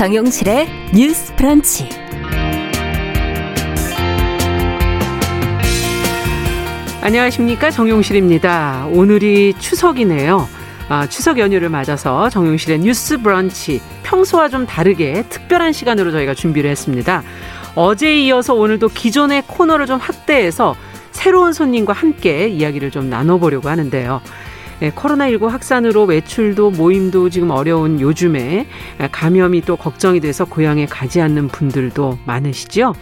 정용실의 뉴스 프런치. 안녕하십니까 정용실입니다. 오늘이 추석이네요. 아, 추석 연휴를 맞아서 정용실의 뉴스 브런치 평소와 좀 다르게 특별한 시간으로 저희가 준비를 했습니다. 어제에 이어서 오늘도 기존의 코너를 좀 확대해서 새로운 손님과 함께 이야기를 좀 나눠보려고 하는데요. 예, 코로나19 확산으로 외출도 모임도 지금 어려운 요즘에 감염이 또 걱정이 돼서 고향에 가지 않는 분들도 많으시죠?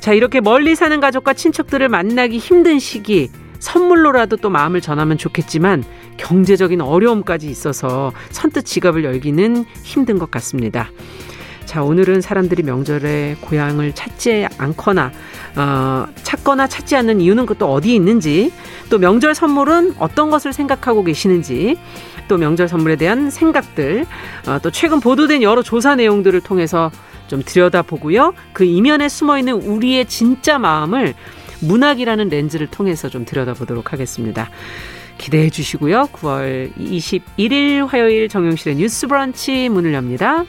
자, 이렇게 멀리 사는 가족과 친척들을 만나기 힘든 시기, 선물로라도 또 마음을 전하면 좋겠지만 경제적인 어려움까지 있어서 선뜻 지갑을 열기는 힘든 것 같습니다. 자, 오늘은 사람들이 명절에 고향을 찾지 않거나, 어, 찾거나 찾지 않는 이유는 또 어디에 있는지, 또 명절 선물은 어떤 것을 생각하고 계시는지, 또 명절 선물에 대한 생각들, 어, 또 최근 보도된 여러 조사 내용들을 통해서 좀 들여다보고요. 그 이면에 숨어 있는 우리의 진짜 마음을 문학이라는 렌즈를 통해서 좀 들여다보도록 하겠습니다. 기대해 주시고요. 9월 21일 화요일 정용실의 뉴스 브런치 문을 엽니다.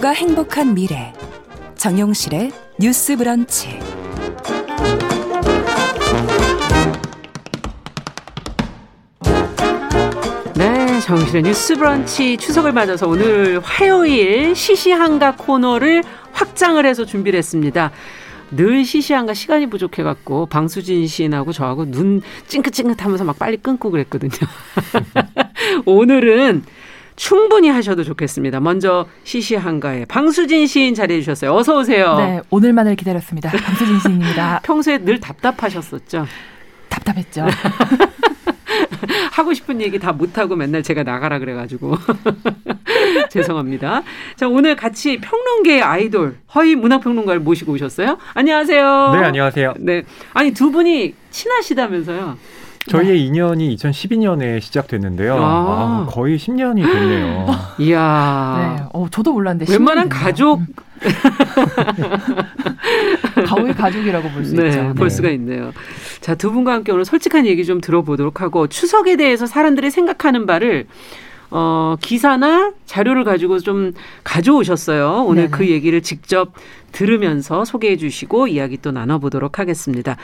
모두가 행복한 미래. 정용실의 뉴스 브런치. 네, 정실의 뉴스 브런치 추석을 맞아서 오늘 화요일 시시한가 코너를 확장을 해서 준비를 했습니다. 늘 시시한가 시간이 부족해 갖고 방수진 시인하고 저하고 눈 찡긋찡긋하면서 막 빨리 끊고 그랬거든요. 오늘은 충분히 하셔도 좋겠습니다. 먼저 시시한가에 방수진 시인 자리해 주셨어요. 어서 오세요. 네, 오늘만을 기다렸습니다. 방수진 시인입니다. 평소에 늘 답답하셨었죠? 답답했죠. 하고 싶은 얘기 다 못하고 맨날 제가 나가라 그래가지고. 죄송합니다. 자, 오늘 같이 평론계의 아이돌, 허위 문학평론가를 모시고 오셨어요? 안녕하세요. 네, 안녕하세요. 네. 아니, 두 분이 친하시다면서요? 저희의 네. 인연이 2012년에 시작됐는데요. 아. 아, 거의 10년이 됐네요. 이야. 네. 어, 저도 몰랐는데. 웬만한 가족. 가오의 가족이라고 볼수 네, 있죠. 볼 네. 수가 있네요. 자, 두 분과 함께 오늘 솔직한 얘기 좀 들어보도록 하고 추석에 대해서 사람들이 생각하는 바를 어, 기사나 자료를 가지고 좀 가져오셨어요. 오늘 네네. 그 얘기를 직접 들으면서 소개해 주시고 이야기 또 나눠보도록 하겠습니다.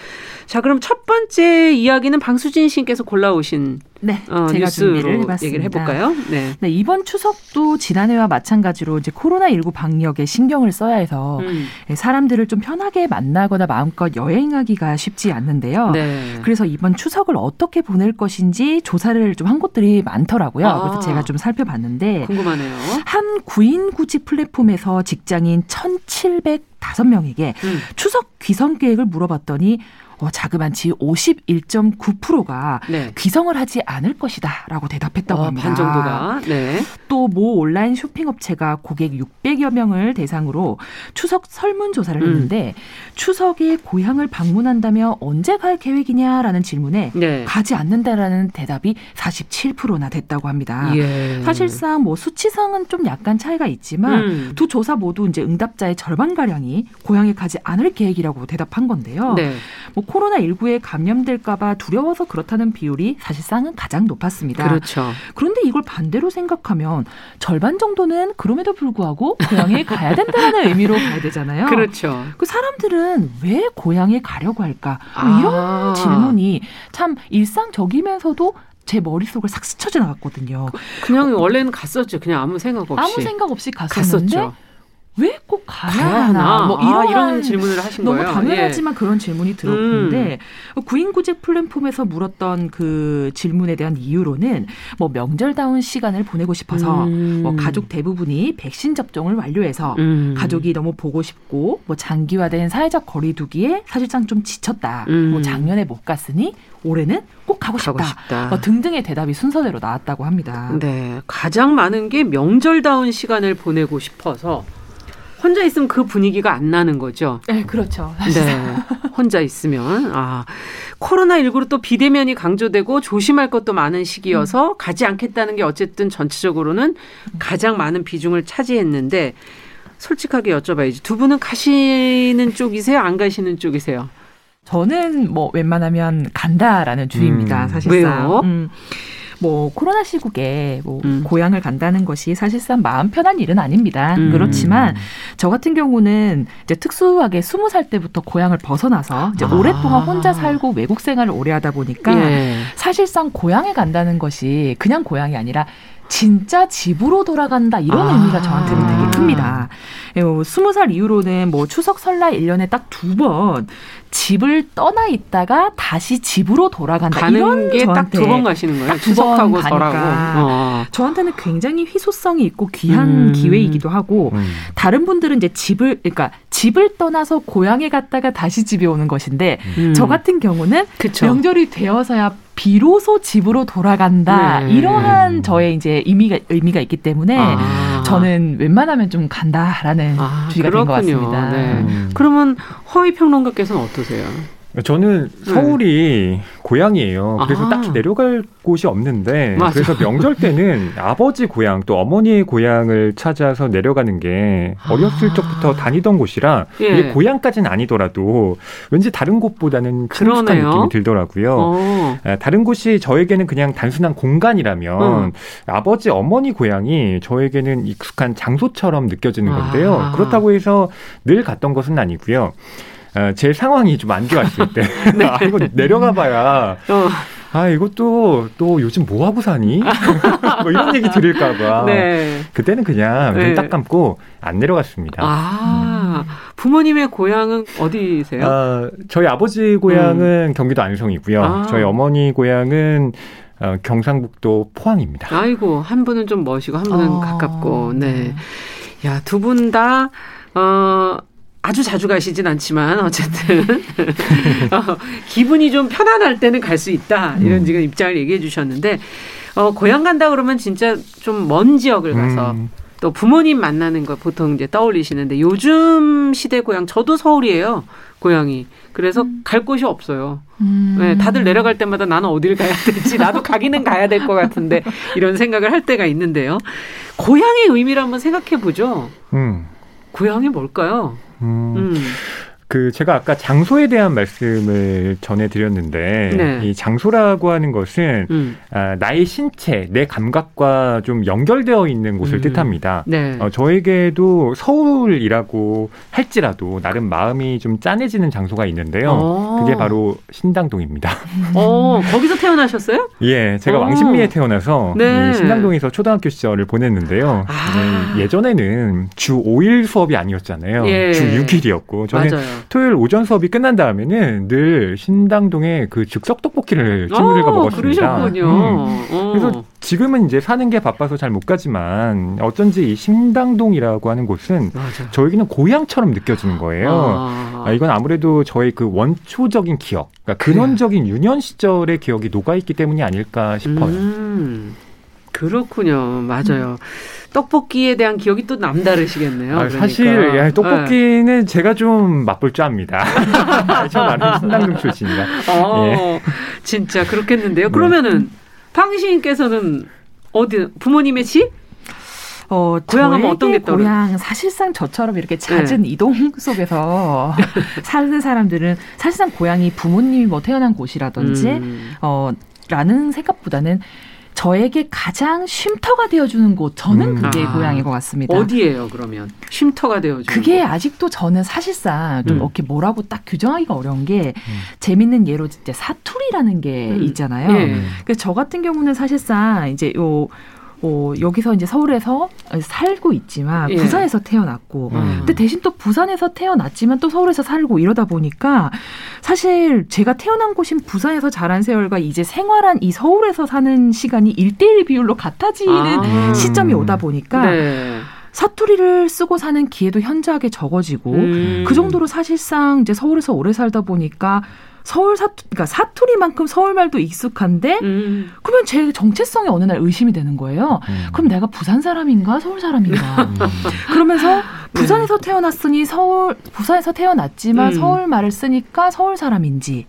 자, 그럼 첫 번째 이야기는 방수진 씨께서 골라오신 네, 어, 제가 준비를 해봤습니다. 얘기를 해볼까요? 네. 네. 이번 추석도 지난해와 마찬가지로 이제 코로나 19 방역에 신경을 써야 해서 음. 예, 사람들을 좀 편하게 만나거나 마음껏 여행하기가 쉽지 않는데요. 네. 그래서 이번 추석을 어떻게 보낼 것인지 조사를 좀 한 곳들이 많더라고요. 아. 그래서 제가 좀 살펴봤는데 궁금하네요. 한 구인 구직 플랫폼에서 직장인 1,705명에게 음. 추석 귀성 계획을 물어봤더니 어, 자그만치 51.9%가 네. 귀성을 하지 않을 것이다라고 대답했다고 어, 합니다. 반 정도가. 네. 또모 온라인 쇼핑 업체가 고객 600여 명을 대상으로 추석 설문 조사를 음. 했는데 추석에 고향을 방문한다면 언제 갈 계획이냐라는 질문에 네. 가지 않는다라는 대답이 47%나 됐다고 합니다. 예. 사실상 뭐 수치상은 좀 약간 차이가 있지만 음. 두 조사 모두 이제 응답자의 절반 가량이 고향에 가지 않을 계획이라고 대답한 건데요. 네. 뭐 코로나19에 감염될까봐 두려워서 그렇다는 비율이 사실상은 가장 높았습니다. 그렇죠. 그런데 이걸 반대로 생각하면 절반 정도는 그럼에도 불구하고 고향에 가야 된다는 의미로 봐야 되잖아요. 그렇죠. 그 사람들은 왜 고향에 가려고 할까? 뭐 이런 아. 질문이 참 일상적이면서도 제 머릿속을 싹 스쳐 지나갔거든요. 그냥 원래는 갔었죠. 그냥 아무 생각 없이. 아무 생각 없이 갔었는데 갔었죠. 왜 꼭 가야, 가야 하나? 뭐 이런, 아, 이런 질문을 하신 너무 거예요. 너무 당연하지만 예. 그런 질문이 들었는데 음. 구인구직 플랫폼에서 물었던 그 질문에 대한 이유로는 뭐 명절다운 시간을 보내고 싶어서 음. 뭐 가족 대부분이 백신 접종을 완료해서 음. 가족이 너무 보고 싶고 뭐 장기화된 사회적 거리두기에 사실상 좀 지쳤다. 음. 뭐 작년에 못 갔으니 올해는 꼭 가고 싶다. 가고 싶다. 뭐 등등의 대답이 순서대로 나왔다고 합니다. 네, 가장 많은 게 명절다운 시간을 보내고 싶어서 혼자 있으면 그 분위기가 안 나는 거죠. 네, 그렇죠. 네. 혼자 있으면. 아. 코로나 19로 또 비대면이 강조되고 조심할 것도 많은 시기여서 음. 가지 않겠다는 게 어쨌든 전체적으로는 가장 많은 비중을 차지했는데 솔직하게 여쭤봐야지. 두 분은 가시는 쪽이세요? 안 가시는 쪽이세요? 저는 뭐 웬만하면 간다라는 주의입니다. 음. 사실상. 왜요? 음. 뭐 코로나 시국에 뭐 음. 고향을 간다는 것이 사실상 마음 편한 일은 아닙니다. 음. 그렇지만 저 같은 경우는 이제 특수하게 스무 살 때부터 고향을 벗어나서 이제 아. 오랫동안 혼자 살고 외국 생활을 오래 하다 보니까 예. 사실상 고향에 간다는 것이 그냥 고향이 아니라 진짜 집으로 돌아간다 이런 아. 의미가 저한테는 되게 큽니다. 예, 뭐 스무 살 이후로는 뭐 추석 설날 일년에 딱 두 번 집을 떠나 있다가 다시 집으로 돌아간다 이런 게 딱 두 번 가시는 거예요. 추석하고 설하고 어. 저한테는 굉장히 희소성이 있고 귀한 음. 기회이기도 하고 음. 다른 분들은 이제 집을 그러니까 집을 떠나서 고향에 갔다가 다시 집에 오는 것인데 음. 저 같은 경우는 그쵸. 명절이 되어서야 비로소 집으로 돌아간다 네. 이러한 저의 이제 의미가 의미가 있기 때문에 아. 저는 웬만하면 좀 간다라는 아, 주의가 된 것 같습니다. 네. 음. 그러면 허위 평론가께서는 어떠세요? 저는 네. 서울이 네. 고향이에요. 그래서 아 딱히 내려갈 곳이 없는데 맞아. 그래서 명절 때는 아버지 고향 또 어머니의 고향을 찾아서 내려가는 게 어렸을 아. 적부터 다니던 곳이라 예. 이게 고향까지는 아니더라도 왠지 다른 곳보다는 친숙한 느낌이 들더라고요. 어. 아, 다른 곳이 저에게는 그냥 단순한 공간이라면 어. 아버지 어머니 고향이 저에게는 익숙한 장소처럼 느껴지는 건데요. 아. 그렇다고 해서 늘 갔던 것은 아니고요. 어, 제 상황이 좀 안 좋았을 때 네. 아, 이거 내려가 봐야 어. 아 이것도 또 요즘 뭐 하고 사니? 뭐 이런 얘기 들을까봐 네. 그때는 그냥 네. 눈딱 감고 안 내려갔습니다. 아 음. 부모님의 고향은 어디세요? 아, 저희 아버지 고향은 음. 경기도 안성이고요. 아. 저희 어머니 고향은 어, 경상북도 포항입니다. 아이고 한 분은 좀 멋이고 한 분은 어. 가깝고 네. 야두 분 다 어. 아주 자주 가시진 않지만 어쨌든 어, 기분이 좀 편안할 때는 갈 수 있다 이런 음. 지금 입장을 얘기해 주셨는데 어, 고향 간다 그러면 진짜 좀 먼 지역을 가서 음. 또 부모님 만나는 거 보통 이제 떠올리시는데 요즘 시대 고향 저도 서울이에요 고향이 그래서 음. 갈 곳이 없어요. 음. 네, 다들 내려갈 때마다 나는 어디를 가야 될지 나도 가기는 가야 될 것 같은데 이런 생각을 할 때가 있는데요. 고향의 의미를 한번 생각해 보죠. 음. 고향이 뭘까요? 음. 음. 그 제가 아까 장소에 대한 말씀을 전해드렸는데 네. 이 장소라고 하는 것은 음. 아, 나의 신체, 내 감각과 좀 연결되어 있는 곳을 음. 뜻합니다. 네. 어, 저에게도 서울이라고 할지라도 나름 마음이 좀 짠해지는 장소가 있는데요. 오. 어. 그게 바로 신당동입니다. 어, 거기서 태어나셨어요? 예, 제가 오. 어. 왕십리에 태어나서 네. 신당동에서 초등학교 시절을 보냈는데요. 아. 네, 예전에는 주 5일 수업이 아니었잖아요. 예. 주 6일이었고 저는 맞아요. 토요일 오전 수업이 끝난 다음에는 늘 신당동에 그 즉석 떡볶이를 친구들과 어, 먹었습니다. 그러셨군요. 음. 어. 그래서 지금은 이제 사는 게 바빠서 잘 못 가지만 어쩐지 이 신당동이라고 하는 곳은 맞아. 저에게는 고향처럼 느껴지는 거예요. 아. 아, 이건 아무래도 저의 그 원초적인 기억, 그러니까 근원적인 유년 시절의 기억이 녹아 있기 때문이 아닐까 싶어요. 음. 그렇군요. 맞아요. 음. 떡볶이에 대한 기억이 또 남다르시겠네요. 아, 그러니까. 사실 야, 떡볶이는 네. 제가 좀 맛볼 줄 압니다. 저 나는 신당동 출신이라. 어, 예. 진짜 그렇겠는데요. 네. 그러면은 방시인께서는 어디 부모님의 집? 어, 고향하면 어떤 게 떠오르? 고향 사실상 저처럼 이렇게 잦은 네. 이동 속에서 사는 사람들은 사실상 고향이 부모님이 뭐 태어난 곳이라든지 음. 어 라는 생각보다는 저에게 가장 쉼터가 되어주는 곳 저는 음. 그게 아. 고향인 것 같습니다. 어디예요 그러면 쉼터가 되어주는 그게 곳. 아직도 저는 사실상 좀 음. 이렇게 뭐라고 딱 규정하기가 어려운 게 음. 재밌는 예로 이제 사투리라는 게 음. 있잖아요. 네. 그래서 저 같은 경우는 사실상 이제 요 어, 여기서 이제 서울에서 살고 있지만 예. 부산에서 태어났고 음. 근데 대신 또 부산에서 태어났지만 또 서울에서 살고 이러다 보니까 사실 제가 태어난 곳인 부산에서 자란 세월과 이제 생활한 이 서울에서 사는 시간이 일대일 비율로 같아지는 아. 시점이 오다 보니까 네. 사투리를 쓰고 사는 기회도 현저하게 적어지고 음. 그 정도로 사실상 이제 서울에서 오래 살다 보니까 서울 사투, 그러니까 사투리만큼 서울말도 익숙한데 음. 그러면 제 정체성이 어느 날 의심이 되는 거예요. 음. 그럼 내가 부산 사람인가 서울 사람인가? 음. 그러면서 네. 부산에서 태어났으니 서울 부산에서 태어났지만 음. 서울 말을 쓰니까 서울 사람인지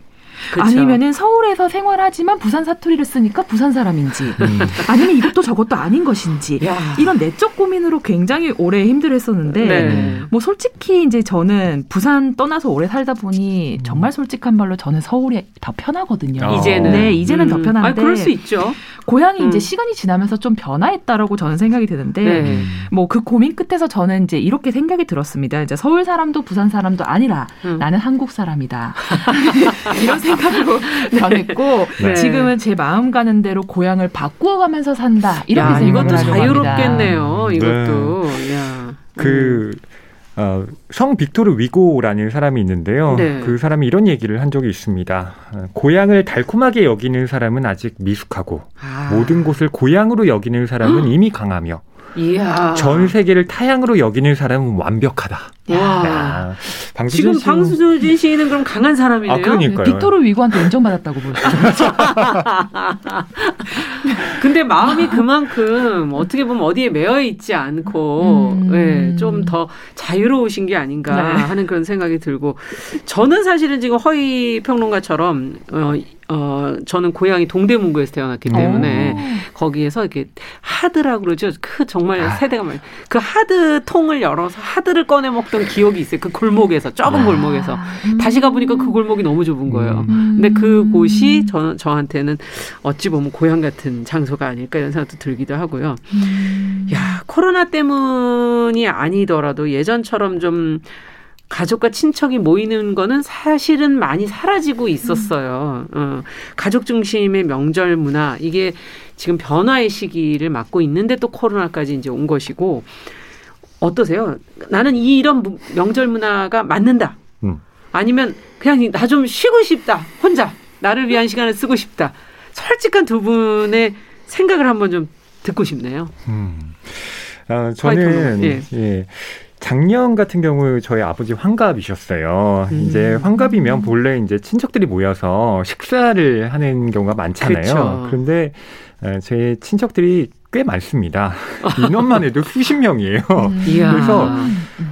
그쵸. 아니면은 서울에서 생활하지만 부산 사투리를 쓰니까 부산 사람인지 음. 아니면 이것도 저것도 아닌 것인지 야. 이런 내적 고민으로 굉장히 오래 힘들었었는데 네. 뭐 솔직히 이제 저는 부산 떠나서 오래 살다 보니 정말 솔직한 말로 저는 서울이 더 편하거든요. 어. 이제는 네 이제는 음. 더 편한데. 아, 그럴 수 있죠. 고향이 음. 이제 시간이 지나면서 좀 변화했다라고 저는 생각이 드는데 네. 뭐그 고민 끝에서 저는 이제 이렇게 생각이 들었습니다. 이제 서울 사람도 부산 사람도 아니라 음. 나는 한국 사람이다. 이런 생각으로 네. 변했고 네. 지금은 제 마음 가는 대로 고향을 바꾸어가면서 산다. 이렇게 야, 생각을 이것도 자유롭겠네요. 이것도. 네. 야. 그 음. 어, 성 빅토르 위고라는 사람이 있는데요. 네. 그 사람이 이런 얘기를 한 적이 있습니다. 어, 고향을 달콤하게 여기는 사람은 아직 미숙하고 아. 모든 곳을 고향으로 여기는 사람은 이미 강하며 이야. 전 세계를 타향으로 여기는 사람은 완벽하다. 야. 방수진 지금 방수진 씨는 그럼 강한 사람이네요. 아, 그러니까요. 빅토르 위고한테 인정받았다고 보죠. 근데 마음이 그만큼 어떻게 보면 어디에 매여 있지 않고 음. 네, 좀더 자유로우신 게 아닌가 네. 하는 그런 생각이 들고 저는 사실은 지금 허위 평론가처럼 어, 어, 저는 고향이 동대문구에서 태어났기 때문에 오. 거기에서 이렇게 하드라고 그러죠. 그 정말 아. 세대가 많이 그 하드 통을 열어서 하드를 꺼내 먹던 기억이 있어요. 그 골목에서 좁은 아. 골목에서 음. 다시 가 보니까 그 골목이 너무 좁은 거예요. 음. 근데 그 곳이 저, 저한테는 어찌 보면 고향 같은 장소가 아닐까 이런 생각도 들기도 하고요. 음. 야 코로나 때문이 아니더라도 예전처럼 좀 가족과 친척이 모이는 거는 사실은 많이 사라지고 있었어요. 어, 가족 중심의 명절 문화 이게 지금 변화의 시기를 맞고 있는데 또 코로나까지 이제 온 것이고 어떠세요? 나는 이런 명절 문화가 맞는다. 음. 아니면 그냥 나 좀 쉬고 싶다. 혼자 나를 위한 시간을 쓰고 싶다. 솔직한 두 분의 생각을 한번 좀 듣고 싶네요. 음. 아, 저는 예. 예. 작년 같은 경우 저희 아버지 환갑이셨어요. 음. 이제 환갑이면 본래 이제 친척들이 모여서 식사를 하는 경우가 많잖아요. 그쵸. 그런데 제 친척들이 꽤 많습니다. 인원만 해도 수십 명이에요. 음. 그래서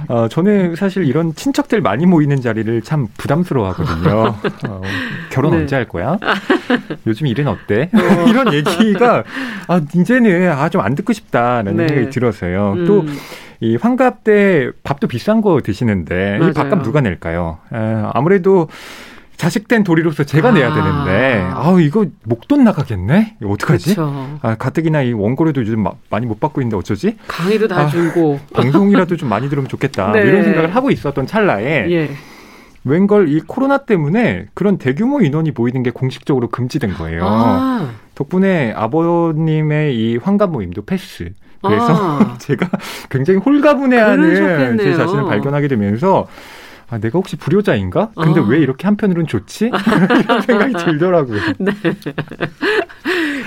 어, 저는 사실 이런 친척들 많이 모이는 자리를 참 부담스러워하거든요. 어, 결혼 네. 언제 할 거야? 요즘 일은 어때? 어. 이런 얘기가 아, 이제는 아, 좀 안 듣고 싶다라는 네. 생각이 들어서요. 음. 또 이 환갑 때 밥도 비싼 거 드시는데 맞아요. 이 밥값 누가 낼까요? 에, 아무래도 자식된 도리로서 제가 아. 내야 되는데 아우 이거 목돈 나가겠네 이거 어떡하지 그쵸. 아 가뜩이나 이 원고료도 요즘 마, 많이 못 받고 있는데 어쩌지 강의도 다 아, 줄고 방송이라도 좀 많이 들으면 좋겠다 네. 이런 생각을 하고 있었던 찰나에 예. 웬걸 이 코로나 때문에 그런 대규모 인원이 모이는 게 공식적으로 금지된 거예요 아. 덕분에 아버님의 이 환갑 모임도 패스 그래서 아. 제가 굉장히 홀가분해하는 제 자신을 발견하게 되면서 아, 내가 혹시 불효자인가? 근데 어. 왜 이렇게 한편으로는 좋지? 이런 생각이 들더라고요. 네.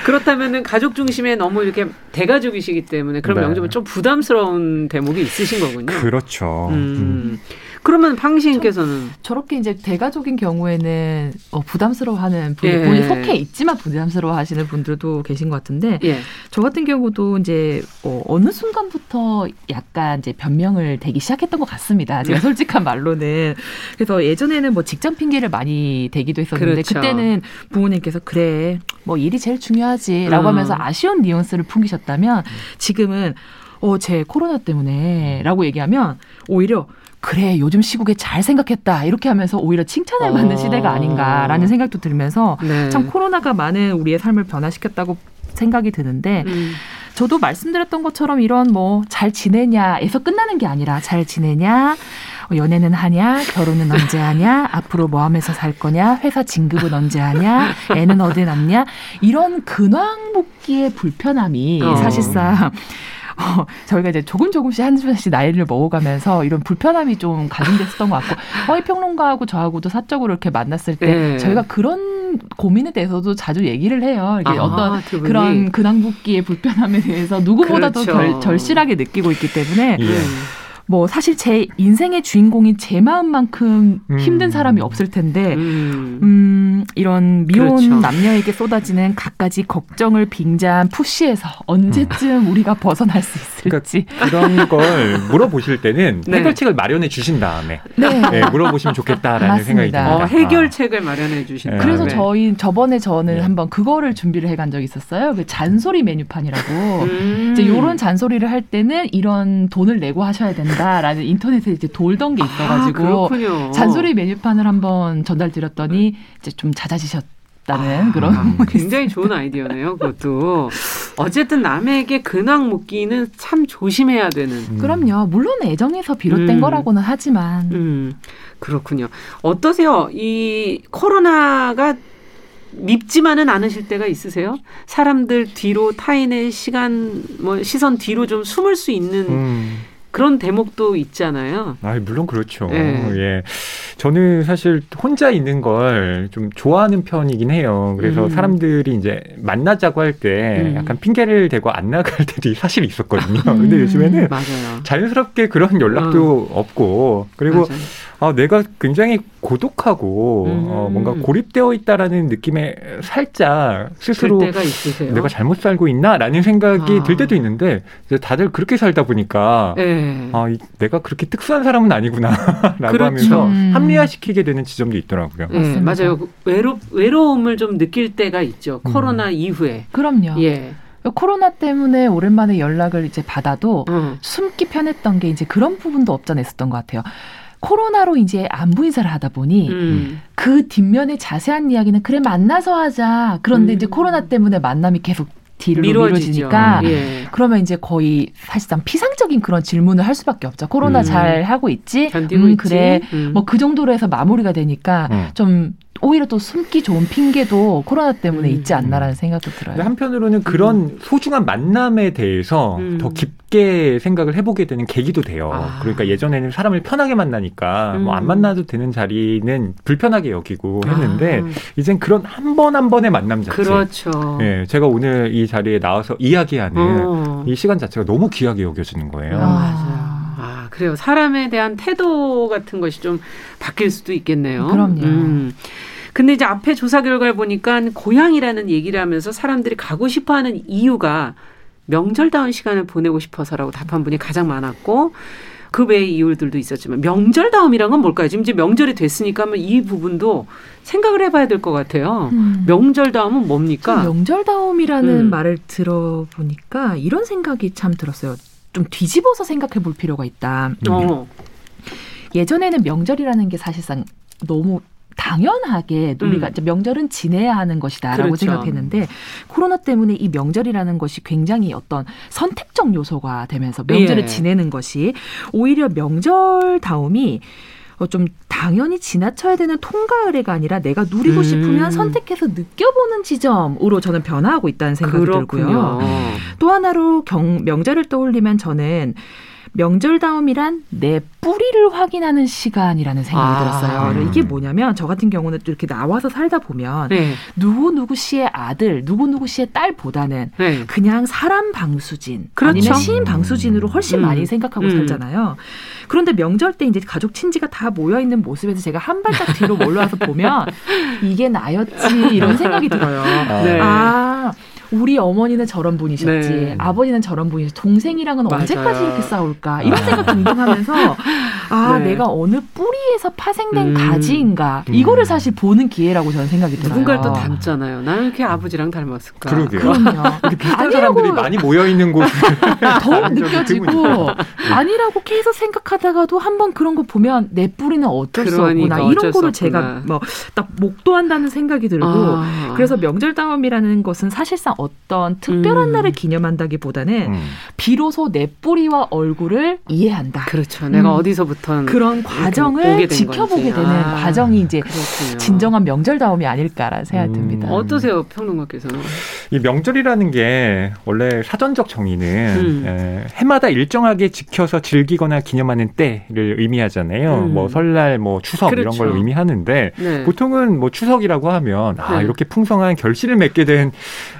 그렇다면은 가족 중심에 너무 이렇게 대가족이시기 때문에 그런 네. 명점은 좀 부담스러운 대목이 있으신 거군요. 그렇죠. 음. 음. 그러면 팡시인께서는 저, 렇게 이제 대가족인 경우에는 어, 부담스러워하는 분, 예. 본인 속해 있지만 부담스러워하시는 분들도 계신 것 같은데 예. 저 같은 경우도 이제 어, 어느 순간부터 약간 이제 변명을 대기 시작했던 것 같습니다. 제가 네. 솔직한 말로는 그래서 예전에는 뭐 직장 핑계를 많이 대기도 했었는데 그렇죠. 그때는 부모님께서 그래 뭐 일이 제일 중요하지라고 음. 하면서 아쉬운 뉘앙스를 풍기셨다면 지금은 어, 제 코로나 때문에 라고 얘기하면 오히려 그래 요즘 시국에 잘 생각했다 이렇게 하면서 오히려 칭찬을 받는 어. 시대가 아닌가라는 생각도 들면서 네. 참 코로나가 많은 우리의 삶을 변화시켰다고 생각이 드는데 음. 저도 말씀드렸던 것처럼 이런 뭐 잘 지내냐에서 끝나는 게 아니라 잘 지내냐 연애는 하냐 결혼은 언제 하냐 앞으로 뭐 하면서 살 거냐 회사 진급은 언제 하냐 애는 어디 낳냐 이런 근황 묻기의 불편함이 어. 사실상 어, 저희가 이제 조금 조금씩 한 번씩 나이를 먹어가면서 이런 불편함이 좀 가중됐었던 것 같고 허위 평론가하고 저하고도 사적으로 이렇게 만났을 때 네. 저희가 그런 고민에 대해서도 자주 얘기를 해요. 이게 아, 어떤 두 그런 근황붓기의 불편함에 대해서 누구보다도 그렇죠. 절, 실하게 느끼고 있기 때문에 예. 뭐 사실 제 인생의 주인공인 제 마음만큼 음. 힘든 사람이 없을 텐데 음, 음 이런 미혼 그렇죠. 남녀에게 쏟아지는 갖가지 걱정을 빙자한 푸시에서 언제쯤 음. 우리가 벗어날 수? 있을지 그러니까 그런 걸 물어보실 때는 네. 해결책을 마련해 주신 다음에 네. 네, 물어보시면 좋겠다라는 맞습니다. 생각이 듭니다. 어, 해결책을 마련해 주신. 다 그래서 저희 저번에 저는 네. 한번 그거를 준비를 해간 적이 있었어요. 그 잔소리 메뉴판이라고. 음. 이제 이런 잔소리를 할 때는 이런 돈을 내고 하셔야 된다라는 인터넷에 이제 돌던 게 있어가지고 아, 잔소리 메뉴판을 한번 전달드렸더니 이제 좀 잦아지셨. 다는 아, 그런 굉장히 좋은 아이디어네요. 그것도 어쨌든 남에게 근황 묻기는 참 조심해야 되는. 음. 그럼요. 물론 애정에서 비롯된 음. 거라고는 하지만. 음. 그렇군요. 어떠세요? 이 코로나가 밉지만은 않으실 때가 있으세요? 사람들 뒤로 타인의 시간 뭐 시선 뒤로 좀 숨을 수 있는 음. 그런 대목도 있잖아요. 아, 물론 그렇죠. 네. 예. 저는 사실 혼자 있는 걸 좀 좋아하는 편이긴 해요. 그래서 음. 사람들이 이제 만나자고 할때 음. 약간 핑계를 대고 안 나갈 때도 사실 있었거든요. 음. 근데 요즘에는 맞아요. 자연스럽게 그런 연락도 어. 없고 그리고 맞아요. 아, 내가 굉장히 고독하고 음. 어, 뭔가 고립되어 있다라는 느낌에 살짝 스스로 내가 잘못 살고 있나라는 생각이 아. 들 때도 있는데 이제 다들 그렇게 살다 보니까 네. 아, 이, 내가 그렇게 특수한 사람은 아니구나라고 그렇죠. 하면서 음. 합리화시키게 되는 지점도 있더라고요. 네, 맞아요. 외로 외로움을 좀 느낄 때가 있죠. 코로나 음. 이후에. 그럼요. 예. 코로나 때문에 오랜만에 연락을 이제 받아도 음. 숨기 편했던 게 이제 그런 부분도 없잖아 있었던 것 같아요. 코로나로 이제 안부 인사를 하다 보니 음. 그 뒷면의 자세한 이야기는 그래 만나서 하자. 그런데 음. 이제 코로나 때문에 만남이 계속 뒤로 미뤄지니까 예. 그러면 이제 거의 사실상 피상적인 그런 질문을 할 수밖에 없죠. 코로나 음. 잘 하고 있지? 음, 그래. 음. 뭐그 정도로 해서 마무리가 되니까 음. 좀 오히려 또 숨기 좋은 핑계도 코로나 때문에 음. 있지 않나라는 생각도 들어요. 한편으로는 그런 음. 소중한 만남에 대해서 음. 더 깊게 생각을 해보게 되는 계기도 돼요. 아. 그러니까 예전에는 사람을 편하게 만나니까 뭐안 음. 만나도 되는 자리는 불편하게 여기고 했는데 아. 이젠 그런 한 번 한 번의 만남 자체. 그렇죠. 예, 제가 오늘 이 자리에 나와서 이야기하는 어. 이 시간 자체가 너무 귀하게 여겨지는 거예요. 아, 맞아요. 아, 그래요. 사람에 대한 태도 같은 것이 좀 바뀔 수도 있겠네요. 그럼요. 음. 근데 이제 앞에 조사 결과를 보니까 고향이라는 얘기를 하면서 사람들이 가고 싶어 하는 이유가 명절다운 시간을 보내고 싶어서라고 답한 분이 가장 많았고 그 외의 이유들도 있었지만 명절다움이란 건 뭘까요? 지금 이제 명절이 됐으니까 이 부분도 생각을 해봐야 될 것 같아요. 음. 명절다움은 뭡니까? 명절다움이라는 음. 말을 들어보니까 이런 생각이 참 들었어요. 좀 뒤집어서 생각해 볼 필요가 있다. 어. 예전에는 명절이라는 게 사실상 너무 당연하게 우리가 음. 명절은 지내야 하는 것이다라고 그렇죠. 생각했는데 코로나 때문에 이 명절이라는 것이 굉장히 어떤 선택적 요소가 되면서 명절을 예. 지내는 것이 오히려 명절 다움이 어, 좀 당연히 지나쳐야 되는 통과 의례가 아니라 내가 누리고 음. 싶으면 선택해서 느껴보는 지점으로 저는 변화하고 있다는 생각이 그렇군요. 들고요. 또 하나로 경, 명절을 떠올리면 저는 명절다움이란 내 뿌리를 확인하는 시간이라는 생각이 아, 들었어요. 음. 이게 뭐냐면 저 같은 경우는 또 이렇게 나와서 살다 보면 네. 누구 누구 씨의 아들, 누구 누구 씨의 딸보다는 네. 그냥 사람 방수진 그렇죠. 아니면 시인 방수진으로 훨씬 음. 많이 생각하고 음. 살잖아요. 그런데 명절 때 이제 가족 친지가 다 모여 있는 모습에서 제가 한 발짝 뒤로 몰려와서 보면 이게 나였지 이런 생각이 들어요. 네. 아 우리 어머니는 저런 분이셨지, 네. 아버지는 저런 분이셨지, 동생이랑은 맞아요. 언제까지 이렇게 싸울까 이런 생각 등등하면서 아 네. 내가 어느 뿌리에서 파생된 음. 가지인가 음. 이거를 사실 보는 기회라고 저는 생각이 들어요. 누군가를 또 닮잖아요. 나는 이렇게 아버지랑 닮았을까? 그러게요. 그럼요. 이렇게 비슷한 사람들이 많이 모여 있는 곳 더욱 느껴지고 아니라고 계속 생각하다가도 한번 그런 거 보면 내 뿌리는 어쩔 그러니까, 수 없구나 이런 거를 제가 뭐 딱 목도한다는 생각이 들고 아. 그래서 명절 다음이라는 것은 사실상 어떤 특별한 음. 날을 기념한다기보다는 음. 비로소 내 뿌리와 얼굴을 이해한다. 그렇죠. 내가 음. 어디서부터 그런 과정을 지켜보게 되는 아. 과정이 이제 그렇군요. 진정한 명절다움이 아닐까라는 생각이 음. 듭니다. 어떠세요, 평론가께서는? 이 명절이라는 게 원래 사전적 정의는 음. 에, 해마다 일정하게 지켜서 즐기거나 기념하는 때를 의미하잖아요. 음. 뭐 설날, 뭐 추석 그렇죠. 이런 걸 의미하는데 네. 보통은 뭐 추석이라고 하면 아 네. 이렇게 풍 풍성한 결실을 맺게 된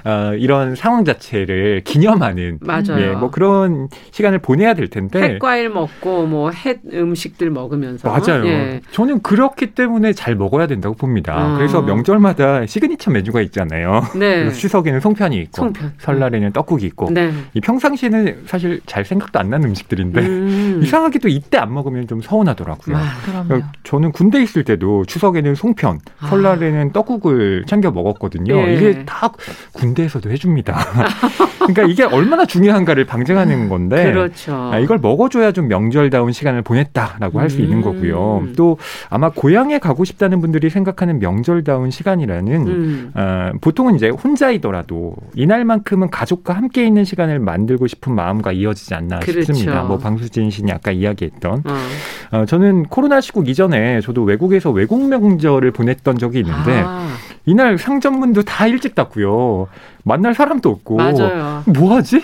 어, 이런 상황 자체를 기념하는 맞아요. 예, 뭐 그런 시간을 보내야 될 텐데 햇과일 먹고 뭐 햇 음식들 먹으면서 맞아요. 예. 저는 그렇기 때문에 잘 먹어야 된다고 봅니다. 음. 그래서 명절마다 시그니처 메뉴가 있잖아요. 네. 추석에는 송편이 있고 송편. 설날에는 떡국이 있고 네. 이 평상시에는 사실 잘 생각도 안 나는 음식들인데 음. 이상하게도 이때 안 먹으면 좀 서운하더라고요. 아, 그럼요. 저는 군대 있을 때도 추석에는 송편, 아. 설날에는 떡국을 챙겨 먹었거든요. 예. 이게 다 군대에서 도 해줍니다. 그러니까 이게 얼마나 중요한가를 방증하는 건데 그렇죠. 아, 이걸 먹어줘야 좀 명절다운 시간을 보냈다라고 할수 있는 음. 거고요. 또 아마 고향에 가고 싶다는 분들이 생각하는 명절다운 시간이라는 음. 어, 보통은 이제 혼자이더라도 이날만큼은 가족과 함께 있는 시간을 만들고 싶은 마음과 이어지지 않나 그렇죠. 싶습니다. 뭐 방수진 씨이 아까 이야기했던 어. 어, 저는 코로나 시국 이전에 저도 외국에서 외국 명절을 보냈던 적이 있는데 아. 이날 상점문도 다 일찍 닫고요. 만날 사람도 없고 맞아요. 뭐 하지?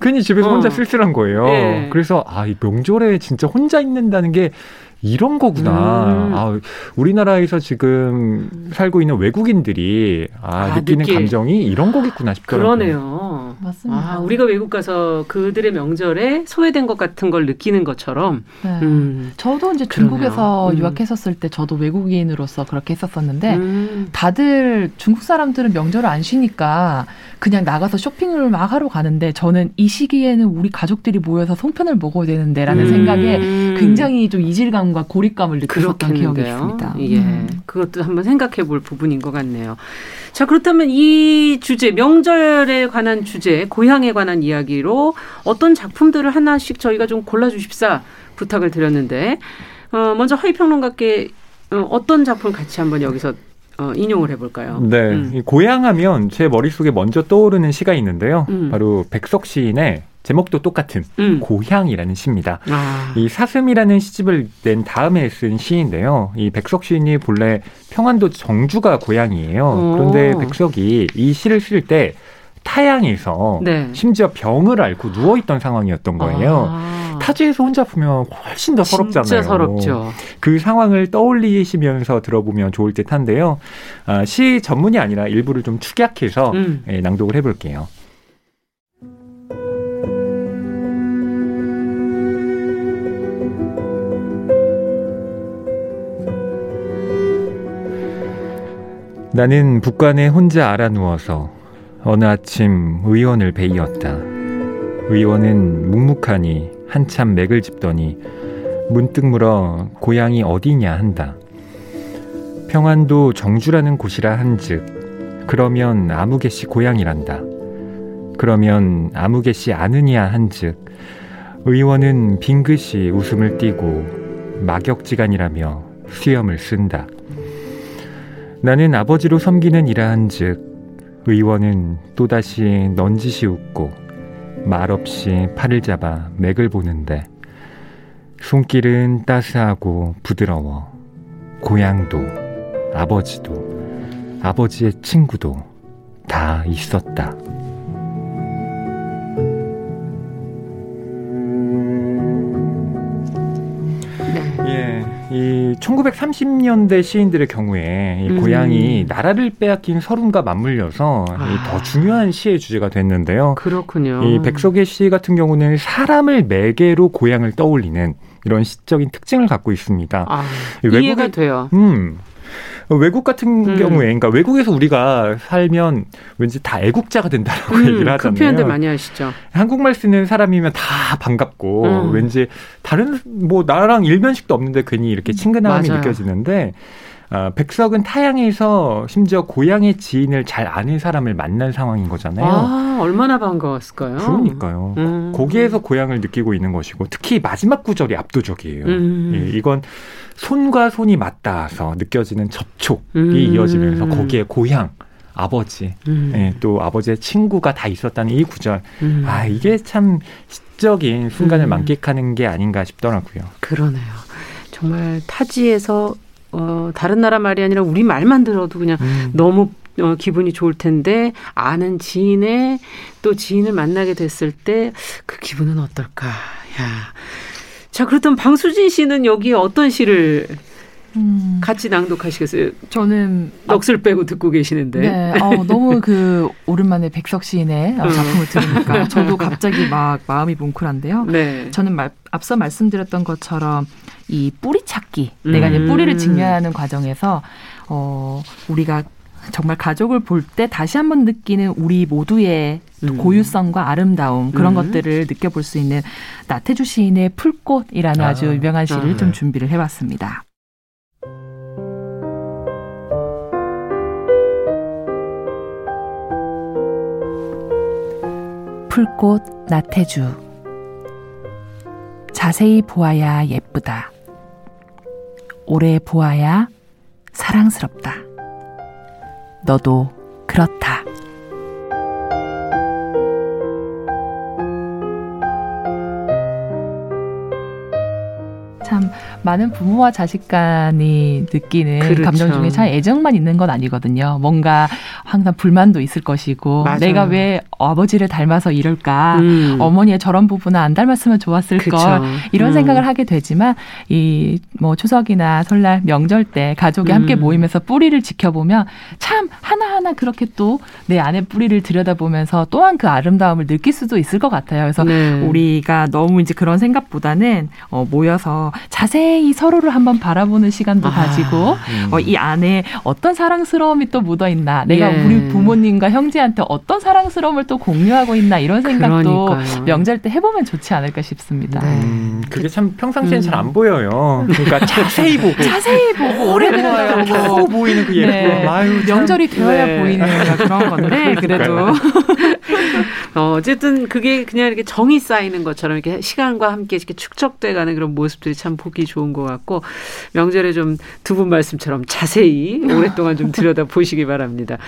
괜히 집에서 어. 혼자 쓸쓸한 거예요. 네. 그래서 아, 이 명절에 진짜 혼자 있는다는 게 이런 거구나. 음. 아, 우리나라에서 지금 살고 있는 외국인들이 아, 아 느끼는 느끼... 감정이 이런 거겠구나 싶더라고요. 그러네요. 맞습니다. 아, 우리가 외국 가서 그들의 명절에 소외된 것 같은 걸 느끼는 것처럼. 네. 음. 저도 이제 중국에서 음. 유학했었을 때 저도 외국인으로서 그렇게 했었었는데 음. 다들 중국 사람들은 명절을 안 쉬니까 그냥 나가서 쇼핑을 막 하러 가는데 저는 이 시기에는 우리 가족들이 모여서 송편을 먹어야 되는데라는 음. 생각에 굉장히 좀 이질감과 고립감을 느꼈었던 기억이 있습니다. 예, 음. 그것도 한번 생각해 볼 부분인 것 같네요. 자, 그렇다면 이 주제, 명절에 관한 주제, 고향에 관한 이야기로 어떤 작품들을 하나씩 저희가 좀 골라주십사 부탁을 드렸는데, 어, 먼저 허위평론가께 어, 어떤 작품을 같이 한번 여기서 어, 인용을 해볼까요? 네. 음. 고향하면 제 머릿속에 먼저 떠오르는 시가 있는데요. 음. 바로 백석 시인의 제목도 똑같은 음. 고향이라는 시입니다. 아. 이 사슴이라는 시집을 낸 다음에 쓴 시인데요. 이 백석 시인이 본래 평안도 정주가 고향이에요. 오. 그런데 백석이 이 시를 쓸 때 타양에서 네. 심지어 병을 앓고 누워 있던 상황이었던 거예요. 아. 타지에서 혼자 보면 훨씬 더 서럽잖아요. 진짜 서럽죠. 그 상황을 떠올리시면서 들어보면 좋을 듯한데요. 아, 시 전문이 아니라 일부를 좀 축약해서 음. 예, 낭독을 해볼게요. 나는 북관에 혼자 알아 누워서 어느 아침 의원을 베이었다. 의원은 묵묵하니 한참 맥을 짚더니 문득 물어 고향이 어디냐 한다. 평안도 정주라는 곳이라 한즉 그러면 아무개씨 고향이란다. 그러면 아무개씨 아느냐 한즉 의원은 빙긋이 웃음을 띠고 막역지간이라며 수염을 쓴다. 나는 아버지로 섬기는 이라 한즉 의원은 또다시 넌지시 웃고 말없이 팔을 잡아 맥을 보는데 손길은 따스하고 부드러워 고향도 아버지도 아버지의 친구도 다 있었다. 이 1930년대 시인들의 경우에 이 음. 고향이 나라를 빼앗긴 서름과 맞물려서 아. 더 중요한 시의 주제가 됐는데요. 그렇군요. 이 백석의 시 같은 경우는 사람을 매개로 고향을 떠올리는 이런 시적인 특징을 갖고 있습니다. 아, 이해가 돼요. 음, 외국 같은 음. 경우에, 그러니까 외국에서 우리가 살면 왠지 다 애국자가 된다라고 음, 얘기를 그 하잖아요. 그 표현들 많이 하시죠. 한국말 쓰는 사람이면 다 반갑고 음. 왠지 다른 뭐 나랑 일면식도 없는데 괜히 이렇게 친근함이 맞아요. 느껴지는데 어, 백석은 타양에서 심지어 고향의 지인을 잘 아는 사람을 만난 상황인 거잖아요. 아, 얼마나 반가웠을까요? 그러니까요. 음. 거기에서 고향을 느끼고 있는 것이고 특히 마지막 구절이 압도적이에요. 음. 예, 이건 손과 손이 맞닿아서 느껴지는 접촉이 음. 이어지면서 거기에 고향, 아버지, 음. 예, 또 아버지의 친구가 다 있었다는 이 구절. 음. 아, 이게 참 시적인 순간을 음. 만끽하는 게 아닌가 싶더라고요. 그러네요. 정말 타지에서 어, 다른 나라 말이 아니라 우리 말만 들어도 그냥 음. 너무 어, 기분이 좋을 텐데 아는 지인의 또 지인을 만나게 됐을 때 그 기분은 어떨까? 야. 자, 그렇다면 방수진 씨는 여기에 어떤 시를 음. 같이 낭독하시겠어요? 저는 넋을 빼고 듣고 계시는데. 네, 어, 너무 그 오랜만에 백석 시인의 어. 작품을 들으니까 저도 갑자기 막 마음이 뭉클한데요. 네. 저는 말, 앞서 말씀드렸던 것처럼 이 뿌리 찾기, 음. 내가 이제 뿌리를 직면하는 과정에서 어, 우리가 정말 가족을 볼 때 다시 한번 느끼는 우리 모두의 음. 고유성과 아름다움 그런 음. 것들을 느껴볼 수 있는 나태주 시인의 풀꽃이라는 아. 주 유명한 시를 아. 좀 준비를 해봤습니다. 풀꽃 나태주 자세히 보아야 예쁘다. 오래 보아야 사랑스럽다. 너도 그렇다. 참 많은 부모와 자식 간이 느끼는 그렇죠. 감정 중에 참 애정만 있는 건 아니거든요. 뭔가 항상 불만도 있을 것이고 맞아요. 내가 왜 아버지를 닮아서 이럴까? 음. 어머니의 저런 부분은 안 닮았으면 좋았을 그쵸. 걸 이런 음. 생각을 하게 되지만 이 뭐 추석이나 설날 명절 때 가족이 음. 함께 모이면서 뿌리를 지켜보면 참 하나하나 그렇게 또 내 안에 뿌리를 들여다보면서 또한 그 아름다움을 느낄 수도 있을 것 같아요. 그래서 네. 우리가 너무 이제 그런 생각보다는 어 모여서 자세히 서로를 한번 바라보는 시간도 아, 가지고 음. 어, 이 안에 어떤 사랑스러움이 또 묻어 있나 내가 예. 우리 부모님과 형제한테 어떤 사랑스러움을 또 공유하고 있나 이런 생각도 그러니까요. 명절 때 해보면 좋지 않을까 싶습니다. 네. 음, 그게 참 평상시엔 음. 잘안 보여요. 그러니까 자세히 보고 자세히 보고 오래 보고 보이는 그 예쁨. 네. 아유, 명절이 되어야 네. 보이는 그런 건데 그래도 어, 어쨌든 그게 그냥 이렇게 정이 쌓이는 것처럼 이렇게 시간과 함께 이렇게 축적돼가는 그런 모습들이 참 보기 좋은 것 같고 명절에 좀 두 분 말씀처럼 자세히 오랫동안 좀 들여다 보시기 바랍니다.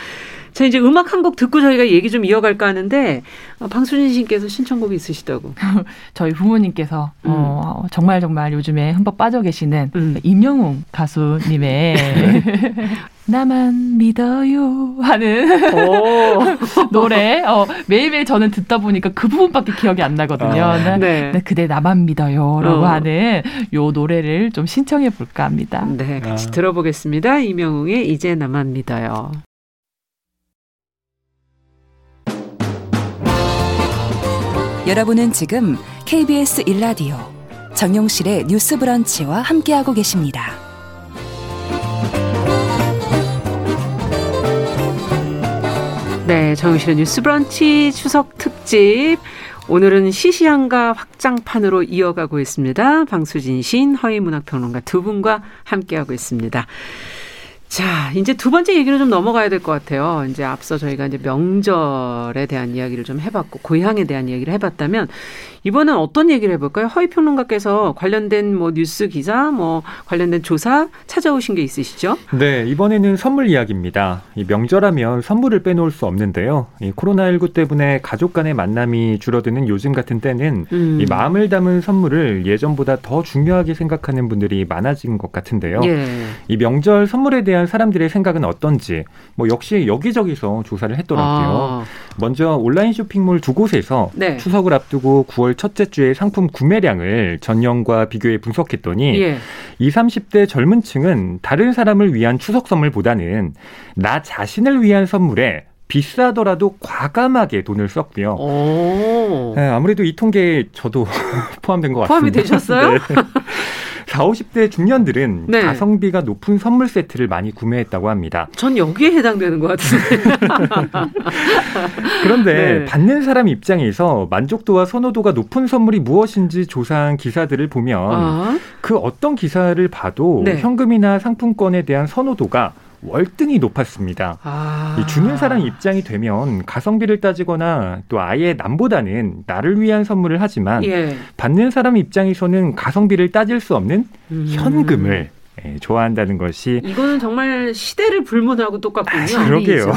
자 이제 음악 한 곡 듣고 저희가 얘기 좀 이어갈까 하는데 어, 방수진 씨께서 신청곡이 있으시다고. 저희 부모님께서 음. 어, 정말 정말 요즘에 흠뻑 빠져 계시는 음. 임영웅 가수님의 나만 믿어요 하는 노래 어, 매일매일 저는 듣다 보니까 그 부분밖에 기억이 안 나거든요. 아, 네. 네. 그대 나만 믿어요라고 어. 하는 요 노래를 좀 신청해 볼까 합니다. 네, 같이 아. 들어보겠습니다. 이명웅의 이제 나만 믿어요. 여러분은 지금 KBS 1라디오 정용실의 뉴스 브런치와 함께하고 계십니다. 네, 정용실의 뉴스 브런치 추석 특집. 오늘은 시시한가 확장판으로 이어가고 있습니다. 방수진 신 허위문학평론가 두 분과 함께하고 있습니다. 자, 이제 두 번째 얘기로 좀 넘어가야 될 것 같아요. 이제 앞서 저희가 이제 명절에 대한 이야기를 좀 해봤고, 고향에 대한 이야기를 해봤다면, 이번엔 어떤 얘기를 해볼까요? 허위 평론가께서 관련된 뭐 뉴스 기사, 뭐 관련된 조사 찾아오신 게 있으시죠? 네, 이번에는 선물 이야기입니다. 이 명절하면 선물을 빼놓을 수 없는데요. 이 코로나19 때문에 가족 간의 만남이 줄어드는 요즘 같은 때는 음. 이 마음을 담은 선물을 예전보다 더 중요하게 생각하는 분들이 많아진 것 같은데요. 예. 이 명절 선물에 대한 사람들의 생각은 어떤지 뭐 역시 여기저기서 조사를 했더라고요. 아. 먼저 온라인 쇼핑몰 두 곳에서 네. 추석을 앞두고 9월 첫째 주에 상품 구매량을 전년과 비교해 분석했더니 예. 20, 30대 젊은 층은 다른 사람을 위한 추석 선물보다는 나 자신을 위한 선물에 비싸더라도 과감하게 돈을 썼고요. 네, 아무래도 이 통계에 저도 포함된 것 같습니다. 포함이 되셨어요? 네. 40, 50대 중년들은 네. 가성비가 높은 선물 세트를 많이 구매했다고 합니다. 전 여기에 해당되는 것 같은데. 그런데 네. 받는 사람 입장에서 만족도와 선호도가 높은 선물이 무엇인지 조사한 기사들을 보면 아. 그 어떤 기사를 봐도 네. 현금이나 상품권에 대한 선호도가 월등히 높았습니다. 아. 이 주는 사람 입장이 되면 가성비를 따지거나 또 아예 남보다는 나를 위한 선물을 하지만 예. 받는 사람 입장에서는 가성비를 따질 수 없는 음. 현금을 예, 좋아한다는 것이 이거는 정말 시대를 불문하고 똑같군요. 아, 그러게요.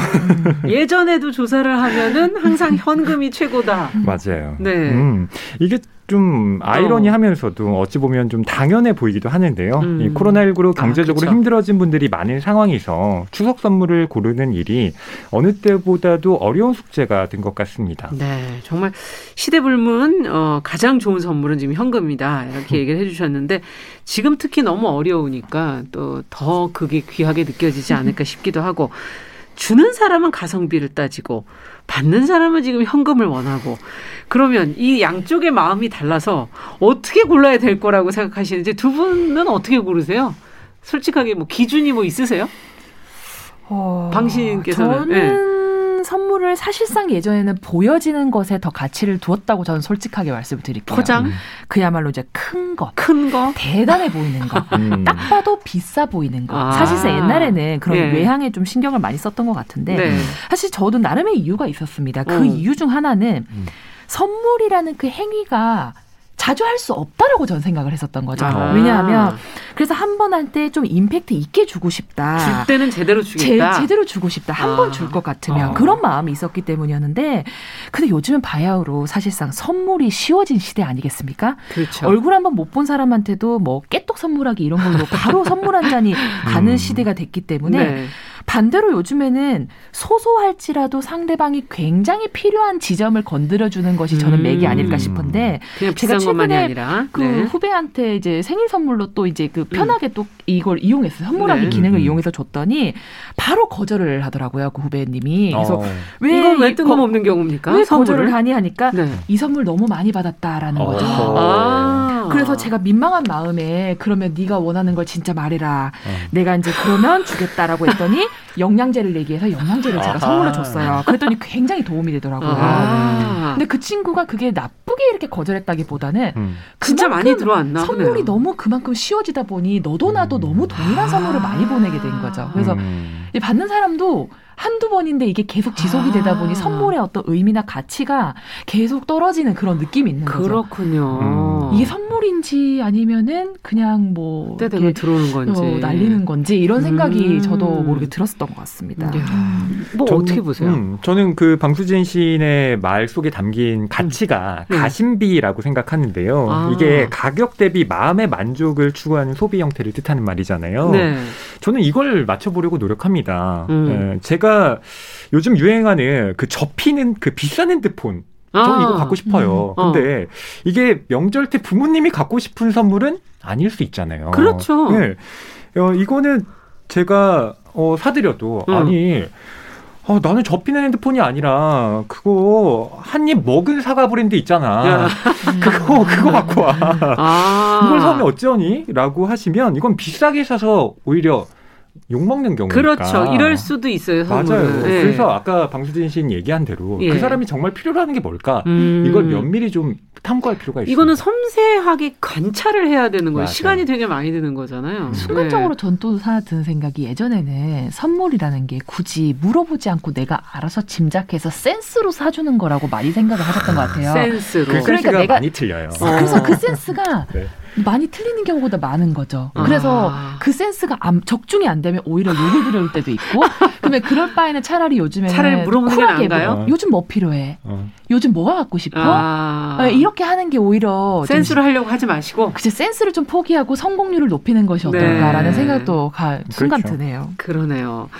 예전에도 조사를 하면은 항상 현금이 최고다. 맞아요. 네. 음, 이게 좀 아이러니하면서도 어찌 보면 좀 당연해 보이기도 하는데요. 음. 이 코로나19로 아, 경제적으로 아, 힘들어진 분들이 많은 상황에서 추석 선물을 고르는 일이 어느 때보다도 어려운 숙제가 된 것 같습니다. 네, 정말 시대불문 어, 가장 좋은 선물은 지금 현금이다 이렇게 얘기를 해주셨는데 지금 특히 너무 어려우니까 또 더 그게 귀하게 느껴지지 않을까 싶기도 하고. 주는 사람은 가성비를 따지고 받는 사람은 지금 현금을 원하고 그러면 이 양쪽의 마음이 달라서 어떻게 골라야 될 거라고 생각하시는지 두 분은 어떻게 고르세요? 솔직하게 뭐 기준이 뭐 있으세요? 어, 방신께서는 저는 네. 선물을 사실상 예전에는 보여지는 것에 더 가치를 두었다고 저는 솔직하게 말씀을 드릴게요. 포장? 음. 그야말로 이제 큰 거. 큰 거? 대단해 보이는 거. 음. 딱 봐도 비싸 보이는 거. 아. 사실상 옛날에는 그런 네. 외향에 좀 신경을 많이 썼던 것 같은데 네. 사실 저도 나름의 이유가 있었습니다. 그 어. 이유 중 하나는 음. 선물이라는 그 행위가 자주 할 수 없다라고 저는 생각을 했었던 거죠. 아. 왜냐하면 그래서 한 번 할 때 좀 임팩트 있게 주고 싶다. 줄 때는 제대로 주겠다. 제, 제대로 주고 싶다. 한 번 줄 것 같으면 아. 그런 마음이 있었기 때문이었는데 근데 요즘은 바야흐로 사실상 선물이 쉬워진 시대 아니겠습니까? 그렇죠. 얼굴 한번 못 본 사람한테도 뭐 깨똑 선물하기 이런 걸로 바로 선물 한 잔이 가는 음. 시대가 됐기 때문에 네. 반대로 요즘에는 소소할지라도 상대방이 굉장히 필요한 지점을 건드려주는 것이 저는 음. 맥이 아닐까 싶은데 제가 최근에 그 네. 후배한테 이제 생일 선물로 또 이제 그 음. 편하게 음. 또 이걸 이용해서 선물하기 네. 기능을 음. 이용해서 줬더니 바로 거절을 하더라고요 그 후배님이 그래서 어. 왜 이건 왜 뜬금없는 경우입니까? 왜 선물을? 거절을 하니 하니까 네. 이 선물 너무 많이 받았다라는 어. 거죠. 아. 그래서 제가 민망한 마음에 그러면 네가 원하는 걸 진짜 말해라. 어. 내가 이제 그러면 주겠다라고 했더니 영양제를 얘기해서 영양제를 제가 선물로 줬어요. 그랬더니 굉장히 도움이 되더라고요. 아. 근데 그 친구가 그게 나쁘게 이렇게 거절했다기보다는 음. 진짜 많이 들어왔나 선물이 보네요. 너무 그만큼 쉬워지다 보니 너도 나도 음. 너무 동일한 선물을 많이 보내게 된 거죠. 그래서 음. 받는 사람도 한두 번인데 이게 계속 지속이 되다 보니 아. 선물의 어떤 의미나 가치가 계속 떨어지는 그런 느낌이 있는 거죠. 그렇군요. 음. 이게 선물인지 아니면은 그냥 뭐 때 되면 들어오는 건지 어, 날리는 건지 이런 생각이 음. 저도 모르게 들었었던 것 같습니다. 음. 뭐 전, 어떻게 보세요? 음, 저는 그 방수진 시인의 말 속에 담긴 가치가 음. 가심비라고 생각하는데요. 아. 이게 가격 대비 마음의 만족을 추구하는 소비 형태를 뜻하는 말이잖아요. 네. 저는 이걸 맞춰보려고 노력합니다. 음. 네, 제가 요즘 유행하는 그 접히는 그 비싼 핸드폰 저는 아, 이거 갖고 싶어요. 음, 어. 근데 이게 명절 때 부모님이 갖고 싶은 선물은 아닐 수 있잖아요. 그렇죠. 네. 어, 이거는 제가 어, 사드려도 음. 아니 어, 나는 접히는 핸드폰이 아니라 그거 한 입 먹은 사과 브랜드 있잖아. 그거 그거 갖고 와. 아. 그걸 사면 어쩌니?라고 하시면 이건 비싸게 사서 오히려 욕 먹는 경우니까. 그렇죠. 이럴 수도 있어요. 선물은. 맞아요. 네. 그래서 아까 방수진 씨는 얘기한 대로 예. 그 사람이 정말 필요로 하는 게 뭘까? 음. 이걸 면밀히 좀 탐구할 필요가 있어요. 이거는 섬세하게 관찰을 해야 되는 거예요. 맞아요. 시간이 되게 많이 드는 거잖아요. 음. 순간적으로 네. 전또 하나 드는 생각이 예전에는 선물이라는 게 굳이 물어보지 않고 내가 알아서 짐작해서 센스로 사주는 거라고 많이 생각을 하셨던 것 같아요. 센스로. 그 그러니까 내가 많이 틀려요. 그래서 그 센스가 네. 많이 틀리는 경우보다 많은 거죠. 아. 그래서 그 센스가 안, 적중이 안 되면 오히려 욕을 들을 때도 있고, 그러면 그럴 바에는 차라리 요즘에는 차라리 물어보는 게 나은가요? 요즘 뭐 필요해? 어. 요즘 뭐가 갖고 싶어? 아. 어, 이렇게 하는 게 오히려 센스를 하려고 하지 마시고, 그치 센스를 좀 포기하고 성공률을 높이는 것이 어떨까라는 네. 생각도 가, 순간 그렇죠. 드네요. 그러네요.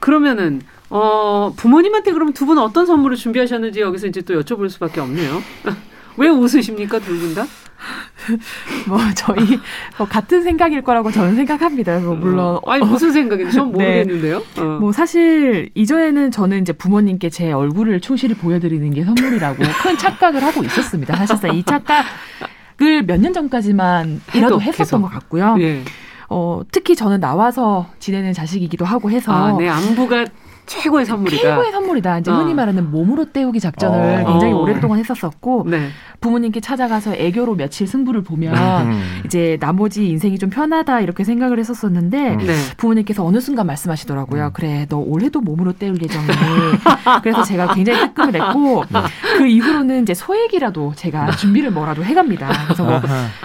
그러면은 어, 부모님한테 그럼 두 분 어떤 선물을 준비하셨는지 여기서 이제 또 여쭤볼 수밖에 없네요. 왜 웃으십니까, 두 분 다? 뭐 저희 뭐 같은 생각일 거라고 저는 생각합니다. 뭐 물론 어, 아니 무슨 생각인지 전 네. 모르겠는데요. 네. 어. 뭐 사실 이전에는 저는 이제 부모님께 제 얼굴을 충실히 보여드리는 게 선물이라고 큰 착각을 하고 있었습니다. 사실상 이 착각을 몇 년 전까지만 이라도 했었던 것 같고요. 예. 어, 특히 저는 나와서 지내는 자식이기도 하고 해서 아, 내 안부가 최고의 선물이다. 최고의 선물이다. 이제 어. 흔히 말하는 몸으로 때우기 작전을 어. 굉장히 오랫동안 했었었고 네. 부모님께 찾아가서 애교로 며칠 승부를 보면 음. 이제 나머지 인생이 좀 편하다 이렇게 생각을 했었었는데 음. 네. 부모님께서 어느 순간 말씀하시더라고요. 음. 그래 너 올해도 몸으로 때울 예정이니. 그래서 제가 굉장히 뜨끔을 했고 네. 그 이후로는 이제 소액이라도 제가 준비를 뭐라도 해갑니다. 그래서 뭐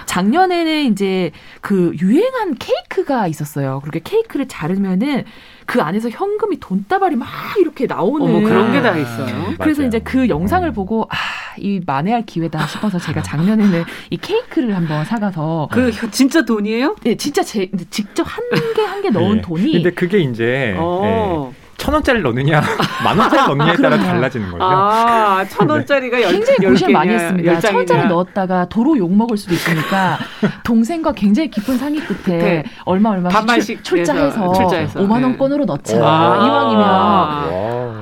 작년에는 이제 그 유행한 케이크가 있었어요. 그렇게 케이크를 자르면은 그 안에서 현금이 돈다발이 막 이렇게 나오는 어머, 그런 게 다 있어요. 그래서 맞아요. 이제 그 영상을 음. 보고 아 이 만회할 기회다 싶어서 제가 작년에는 이 케이크를 한번 사가서 그 진짜 돈이에요? 네, 진짜 제 직접 한 개 한개 넣은 네. 돈이. 근데 그게 이제 어. 네. 천 원짜리 넣느냐, 만 원짜리 넣느냐에 따라 달라지는 거죠. 아, 천 원짜리가 네. 굉장히 고심 많이 했습니다. 천 원짜리 넣었다가 도로 욕 먹을 수도 있으니까 동생과 굉장히 깊은 상의 끝에 네. 얼마 얼마씩 출, 자해서 출자해서 5만 원권으로 넣자. 아, 이왕이면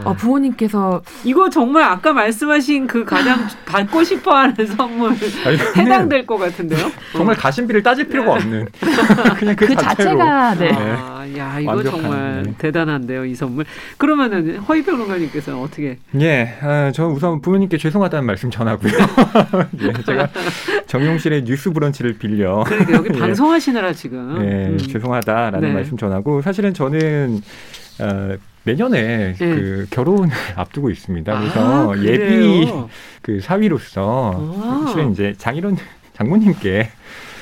아, 부모님께서 이거 정말 아까 말씀하신 그 가장 받고 싶어하는 선물 아니, 해당될 것 같은데요? 정말 가심비를 따질 필요가 없는 그냥 그, 그 자체가 네. 아, 야 이거 정말 네. 대단한데요 이 선물. 그러면은 허위 평론가님께서는 어떻게? 예, 아, 저 우선 부모님께 죄송하다는 말씀 전하고요. 예, 제가 정용실의 뉴스 브런치를 빌려. 그러니까 여기 예. 방송하시느라 지금. 예, 음. 죄송하다라는 네. 말씀 전하고 사실은 저는 어, 내년에 네. 그 결혼을 앞두고 있습니다. 그래서 아, 예비 그 사위로서 아. 실은 이제 장일원 장모님께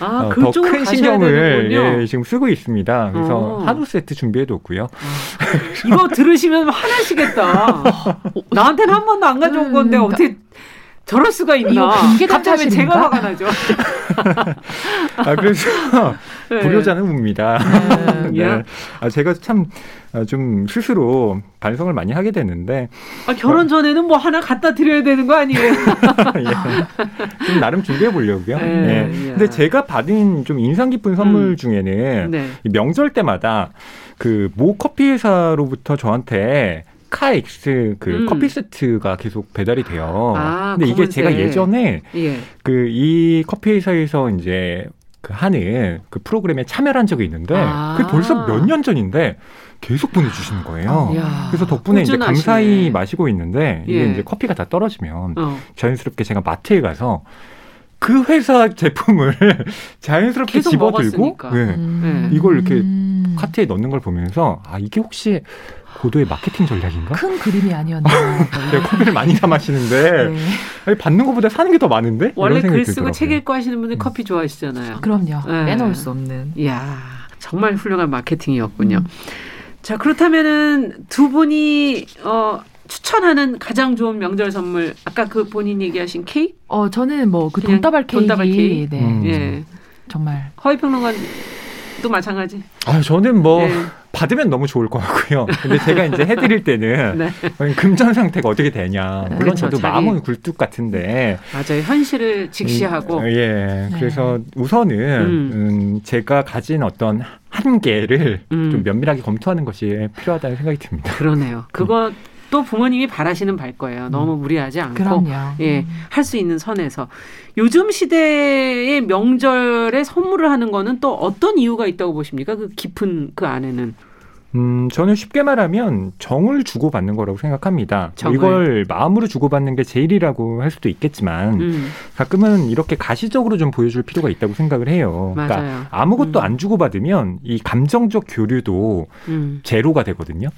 아, 어, 더큰 신경을 예, 지금 쓰고 있습니다. 그래서 어. 한우 세트 준비해뒀고요. 어. 이거 들으시면 화나시겠다. 나한테는 한 번도 안 가져온 건데 음, 어떻게 저럴 수가 있나? 갑자기 제가 화가 나죠. 아, 그래서 네. 불효자는 웁니다. 네. 네. 아, 제가 참좀 아, 스스로 반성을 많이 하게 되는데 아, 결혼 전에는 뭐 하나 갖다 드려야 되는 거 아니에요? 예. 좀 나름 준비해 보려고요. 네. 네. 근데 제가 받은 좀 인상 깊은 선물 음. 중에는 네. 명절 때마다 그 모 커피 회사로부터 저한테 카엑스 그 음. 커피 세트가 계속 배달이 돼요. 아, 근데 이게 제가 예전에 예. 그이 커피 회사에서 이제 그 하는 그 프로그램에 참여한 적이 있는데 아. 그게 벌써 몇 년 전인데 계속 보내주시는 거예요. 야, 그래서 덕분에 이제 감사히 마시고 있는데 이게 예. 이제 커피가 다 떨어지면 어. 자연스럽게 제가 마트에 가서 그 회사 제품을 자연스럽게 집어들고 네. 음. 이걸 이렇게 음. 카트에 넣는 걸 보면서 아 이게 혹시 고도의 마케팅 전략인가? 큰 그림이 아니었나. 제가 커피를 많이 사 마시는데 네. 받는 것보다 사는 게 더 많은데? 원래 글 쓰고 책 읽고 하시는 분들 음. 커피 좋아하시잖아요. 그럼요. 네. 빼놓을 수 없는. 이야 정말 훌륭한 마케팅이었군요. 음. 자 그렇다면은 두 분이 어. 추천하는 가장 좋은 명절 선물 아까 그 본인 얘기하신 케이크? 어 저는 뭐 그 돈다발 케이크. 돈다발 케이크. 네. 음. 예. 정말. 허위 평론가도 마찬가지. 아 저는 뭐 예. 받으면 너무 좋을 것 같고요. 근데 제가 이제 해드릴 때는 네. 금전 상태가 어떻게 되냐. 물론 그렇죠, 저도. 마음은 굴뚝 같은데. 맞아요. 현실을 직시하고. 음, 예. 네. 그래서 우선은 음. 음, 제가 가진 어떤 한계를 음. 좀 면밀하게 검토하는 것이 필요하다는 생각이 듭니다. 그러네요. 그거 또 부모님이 바라시는 바일 거예요. 너무 음. 무리하지 않고 그럼요. 예, 음. 할수 있는 선에서 요즘 시대의 명절에 선물을 하는 거는 또 어떤 이유가 있다고 보십니까? 그 깊은 그 안에는 음, 저는 쉽게 말하면 정을 주고받는 거라고 생각합니다. 정을. 이걸 마음으로 주고받는 게 제일이라고 할 수도 있겠지만 음. 가끔은 이렇게 가시적으로 좀 보여줄 필요가 있다고 생각을 해요. 그러니까 맞아요. 그러니까 아무것도 음. 안 주고받으면 이 감정적 교류도 음. 제로가 되거든요.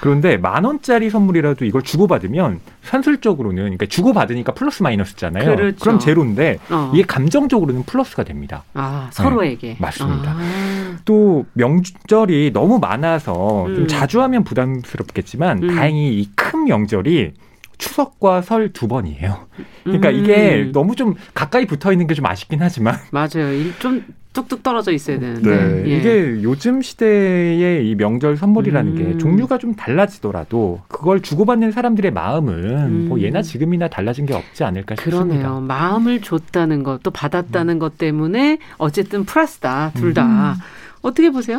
그런데 만 원짜리 선물이라도 이걸 주고받으면 산술적으로는 그러니까 주고받으니까 플러스 마이너스잖아요. 그렇죠. 그럼 제로인데 어. 이게 감정적으로는 플러스가 됩니다. 아, 서로에게. 네, 맞습니다. 아. 또 명절이 너무 많아서 음. 좀 자주 하면 부담스럽겠지만 음. 다행히 이 큰 명절이 추석과 설 두 번이에요. 그러니까 음. 이게 너무 좀 가까이 붙어 있는 게 좀 아쉽긴 하지만 맞아요. 좀 뚝뚝 떨어져 있어야 되는데 네. 예. 이게 요즘 시대의 이 명절 선물이라는 음. 게 종류가 좀 달라지더라도 그걸 주고받는 사람들의 마음은 음. 뭐 예나 지금이나 달라진 게 없지 않을까 싶습니다. 그러네요. 마음을 줬다는 것 또 받았다는 음. 것 때문에 어쨌든 플러스다 둘 다. 음. 어떻게 보세요?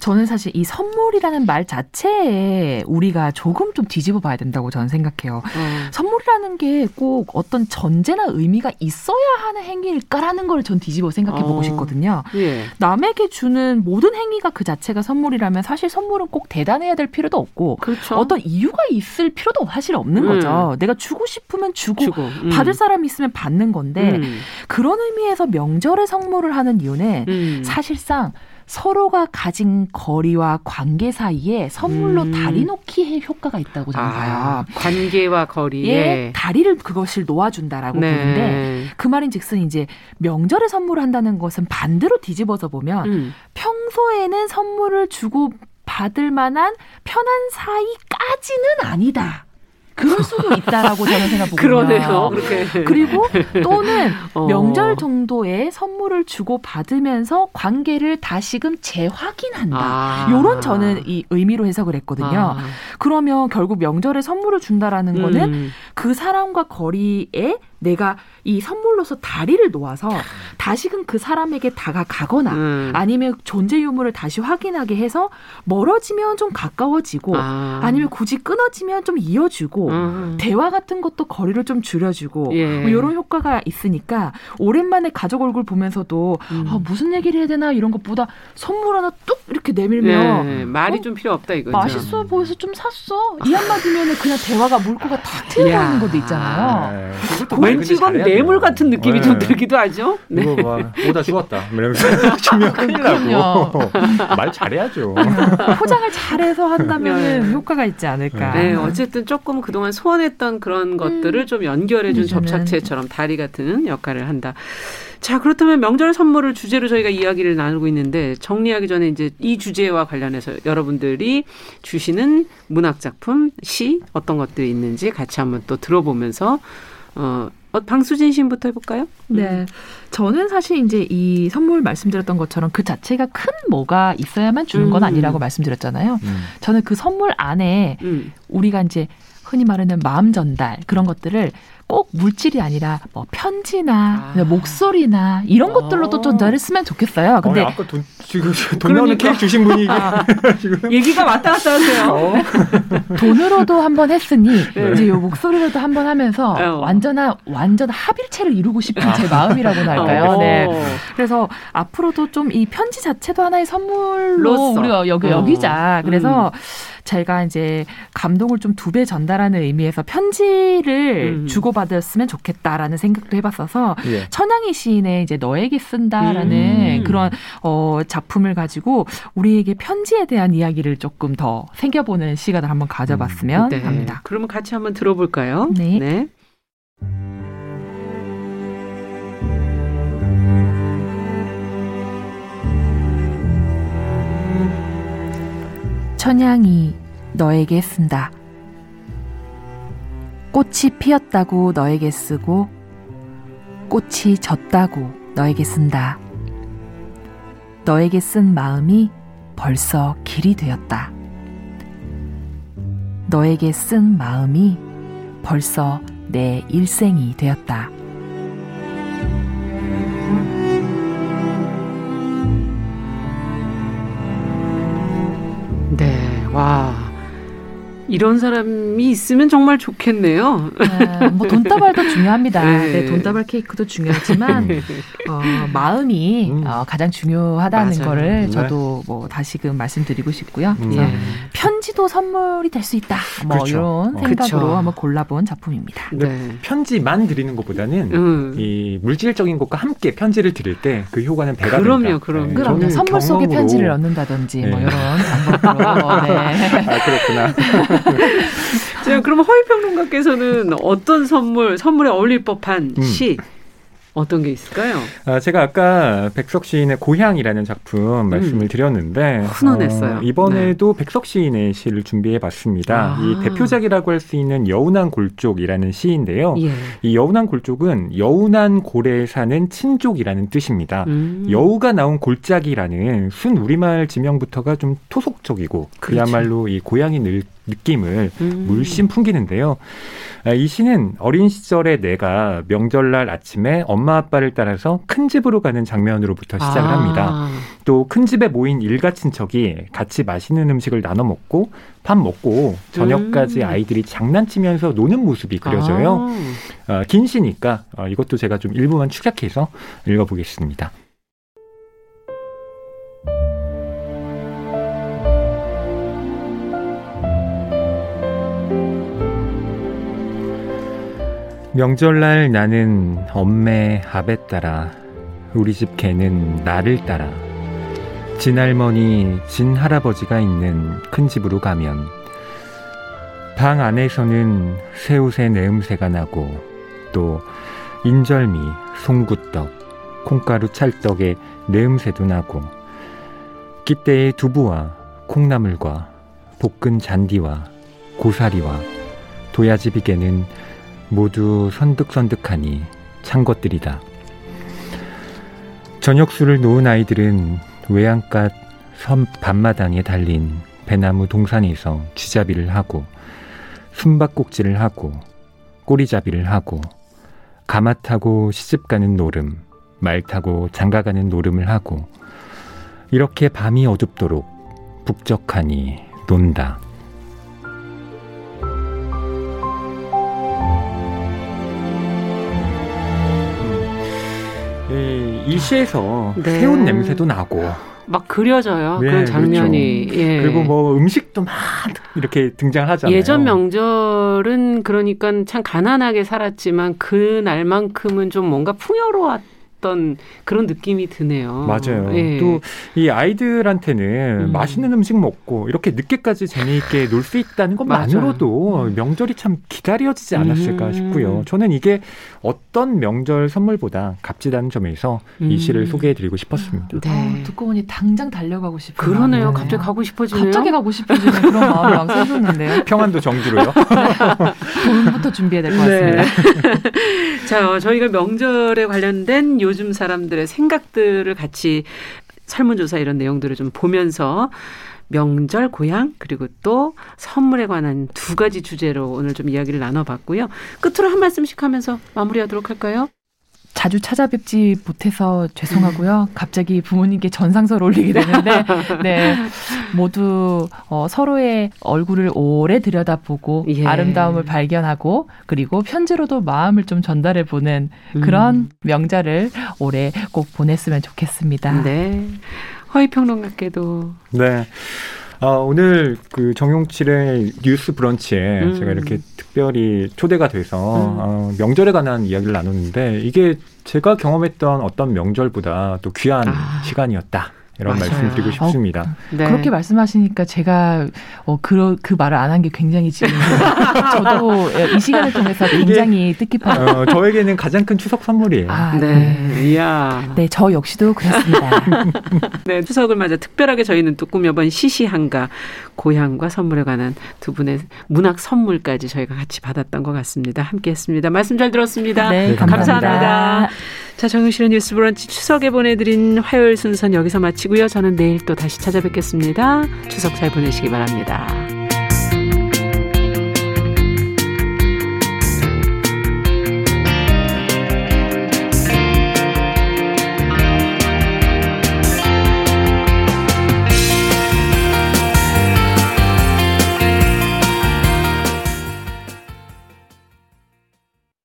저는 사실 이 선물이라는 말 자체에 우리가 조금 좀 뒤집어 봐야 된다고 저는 생각해요. 어. 선물이라는 게 꼭 어떤 전제나 의미가 있어야 하는 행위일까라는 걸 전 뒤집어 생각해 보고 어. 싶거든요. 예. 남에게 주는 모든 행위가 그 자체가 선물이라면 사실 선물은 꼭 대단해야 될 필요도 없고 그렇죠. 어떤 이유가 있을 필요도 사실 없는 음. 거죠. 내가 주고 싶으면 주고, 주고. 음. 받을 사람 있으면 받는 건데 음. 그런 의미에서 명절에 선물을 하는 이유는 음. 사실상 서로가 가진 거리와 관계 사이에 선물로 음. 다리 놓기의 효과가 있다고 저는 아, 봐요. 관계와 거리에 다리를 그것을 놓아준다라고 네. 보는데 그 말인즉슨 이제 명절에 선물을 한다는 것은 반대로 뒤집어서 보면 음. 평소에는 선물을 주고 받을 만한 편한 사이까지는 아니다. 그럴 수도 있다라고 저는 생각하거든요. 그러네요. 그리고 또는 어. 명절 정도의 선물을 주고 받으면서 관계를 다시금 재확인한다. 아. 요런 저는 이 의미로 해석을 했거든요. 아. 그러면 결국 명절에 선물을 준다라는 음. 거는 그 사람과 거리에 내가 이 선물로서 다리를 놓아서 다시금 그 사람에게 다가가거나 음. 아니면 존재 유무를 다시 확인하게 해서 멀어지면 좀 가까워지고 아. 니면 굳이 끊어지면 좀 이어주고 음. 대화 같은 것도 거리를 좀 줄여주고 예. 뭐 이런 효과가 있으니까 오랜만에 가족 얼굴 보면서도 음. 아, 무슨 얘기를 해야 되나 이런 것보다 선물 하나 뚝 이렇게 내밀면 예. 말이 어? 좀 필요 없다 이거죠. 맛있어 보여서 좀 샀어 이 한마디면은 그냥 대화가 물고가 탁 튀어나오는 것도 있잖아요. 왠지 이건 뇌물 같은 느낌이 네. 좀 들기도 하죠. 네. 이거 봐 오다 죽었다. 이러면서 주면 큰일 나고 말 잘해야죠. 포장을 잘해서 한다면 네. 효과가 있지 않을까. 네, 어쨌든 조금 그동안 소원했던 그런 것들을 음. 좀 연결해준 접착체처럼 다리 같은 역할을 한다. 자, 그렇다면 명절 선물을 주제로 저희가 이야기를 나누고 있는데 정리하기 전에 이제 이 주제와 관련해서 여러분들이 주시는 문학 작품, 시 어떤 것들이 있는지 같이 한번 또 들어보면서 어, 어, 방수진 씨부터 해볼까요? 네. 음. 저는 사실 이제 이 선물 말씀드렸던 것처럼 그 자체가 큰 뭐가 있어야만 주는 건 음. 아니라고 말씀드렸잖아요. 음. 저는 그 선물 안에 음. 우리가 이제 흔히 말하는 마음 전달 그런 것들을 꼭 물질이 아니라 뭐 편지나 아. 목소리나 이런 어. 것들로도 좀 전했으면 좋겠어요. 근데 어, 아까 돈 지금 돈 나오는 케이크 주신 분이 아. 지금 얘기가 왔다 갔다 하세요. 어. 돈으로도 한번 했으니 네. 이제 요 목소리로도 한번 하면서 어. 완전한 완전 합일체를 이루고 싶은 아. 제 마음이라고나 할까요? 어. 네. 그래서 앞으로도 좀 이 편지 자체도 하나의 선물로 우리가 여기 어. 여기자. 그래서 음. 제가 이제 감동을 좀 두 배 전달하는 의미에서 편지를 음. 주고받았으면 좋겠다라는 생각도 해봤어서 예. 천양희 시인의 이제 너에게 쓴다라는 음. 그런 어 작품을 가지고 우리에게 편지에 대한 이야기를 조금 더 생겨보는 시간을 한번 가져봤으면 음. 네. 합니다. 그러면 같이 한번 들어볼까요? 네. 네. 천양이 너에게 쓴다. 꽃이 피었다고 너에게 쓰고 꽃이 졌다고 너에게 쓴다. 너에게 쓴 마음이 벌써 길이 되었다. 너에게 쓴 마음이 벌써 내 일생이 되었다. 이런 사람이 있으면 정말 좋겠네요. 네, 뭐 돈다발도 중요합니다. 네. 네, 돈다발 케이크도 중요하지만 네. 어, 마음이 음. 어, 가장 중요하다는 맞아요. 거를 네. 저도 뭐 다시금 말씀드리고 싶고요. 음. 네. 편지도 선물이 될 수 있다. 뭐 그렇죠. 이런 어. 생각으로 그렇죠. 한번 골라본 작품입니다. 네. 편지만 드리는 것보다는 음. 이 물질적인 것과 함께 편지를 드릴 때 그 효과는 배가 그럼요, 된다. 그럼요. 그럼요. 선물 속에 편지를 넣는다든지 뭐 이런 방법으로. 아 그렇구나. 자, 그럼 허위평론가께서는 어떤 선물, 선물에 어울릴 법한 음. 시, 어떤 게 있을까요? 아, 제가 아까 백석 시인의 고향이라는 작품 말씀을 음. 드렸는데 훈훈했어요. 어, 이번에도 네. 백석 시인의 시를 준비해 봤습니다. 아. 이 대표작이라고 할 수 있는 여운한 골족이라는 시인데요. 예. 이 여운한 골족은 여운한 고래에 사는 친족이라는 뜻입니다. 음. 여우가 나온 골짜기라는 순 우리말 지명부터가 좀 토속적이고 그렇죠. 그야말로 이 고향이 늘 느낌을 음. 물씬 풍기는데요. 아, 이 시는 어린 시절에 내가 명절날 아침에 엄마 아빠를 따라서 큰 집으로 가는 장면으로부터 시작을 아. 합니다. 또 큰 집에 모인 일가 친척이 같이 맛있는 음식을 나눠 먹고 밥 먹고 저녁까지 음. 아이들이 장난치면서 노는 모습이 그려져요. 아. 어, 긴 시니까 어, 이것도 제가 좀 일부만 축약해서 읽어보겠습니다. 명절날 나는 엄매 아베 따라 우리 집 개는 나를 따라 진할머니 진할아버지가 있는 큰 집으로 가면 방 안에서는 새우새 내음새가 나고 또 인절미, 송구떡, 콩가루 찰떡에 내음새도 나고 끼대의 두부와 콩나물과 볶은 잔디와 고사리와 도야지 비계는 모두 선득선득하니 찬 것들이다. 저녁술을 놓은 아이들은 외양갓 섬 밤마당에 달린 배나무 동산에서 쥐잡이를 하고 숨바꼭질을 하고 꼬리잡이를 하고 가마 타고 시집 가는 노름, 말 타고 장가 가는 노름을 하고 이렇게 밤이 어둡도록 북적하니 논다. 이 일시에서 네. 새운 냄새도 나고 막 그려져요. 네, 그런 장면이. 그렇죠. 예. 그리고 뭐 음식도 막 이렇게 등장하잖아요. 예전 명절은 그러니까 참 가난하게 살았지만 그 날만큼은 좀 뭔가 풍요로웠 어떤 그런 느낌이 드네요. 맞아요. 예. 또이 아이들한테는 음. 맛있는 음식 먹고 이렇게 늦게까지 재미있게 놀 수 있다는 것만으로도 음. 명절이 참 기다려지지 않았을까 음. 싶고요. 저는 이게 어떤 명절 선물보다 값지다는 점에서 이 시를 음. 소개해드리고 싶었습니다. 네. 어, 듣고 보니 당장 달려가고 싶어요. 그러네요. 네. 갑자기 가고 싶어지네요. 갑자기 가고 싶어지는 그런 마음이 막 생겼는데요. 평안도 정주로요. 돈부터 준비해야 될 것 같습니다. 네. 자, 저희가 명절에 관련된 요 요즘 사람들의 생각들을 같이 설문조사 이런 내용들을 좀 보면서 명절 고향 그리고 또 선물에 관한 두 가지 주제로 오늘 좀 이야기를 나눠봤고요. 끝으로 한 말씀씩 하면서 마무리하도록 할까요? 자주 찾아뵙지 못해서 죄송하고요. 음. 갑자기 부모님께 전상서를 올리게 되는데, 네. 모두 어, 서로의 얼굴을 오래 들여다보고 예. 아름다움을 발견하고 그리고 편지로도 마음을 좀 전달해 보는 그런 음. 명절을 올해 꼭 보냈으면 좋겠습니다. 네. 허위평론가께도. 네. 아, 오늘 그 정용칠의 뉴스 브런치에 음. 제가 이렇게 특별히 초대가 돼서 음. 어, 명절에 관한 이야기를 나눴는데 이게 제가 경험했던 어떤 명절보다 또 귀한 아. 시간이었다. 이런 맞아요. 말씀드리고 어, 싶습니다. 어, 네. 그렇게 말씀하시니까 제가 어, 그, 그 말을 안 한 게 굉장히 지금 저도 이 시간을 통해서 굉장히 뜻깊어요. 어, 저에게는 가장 큰 추석 선물이에요. 아, 네. 네. 이야. 네, 저 역시도 그렇습니다. 네, 추석을 맞아 특별하게 저희는 또 꾸며본 시시한가 고향과 선물에 관한 두 분의 문학 선물까지 저희가 같이 받았던 것 같습니다. 함께했습니다. 말씀 잘 들었습니다. 네, 감사합니다. 감사합니다. 자, 정윤실의 뉴스 브런치 추석에 보내드린 화요일 순서는 여기서 마치고요. 저는 내일 또 다시 찾아뵙겠습니다. 추석 잘 보내시기 바랍니다.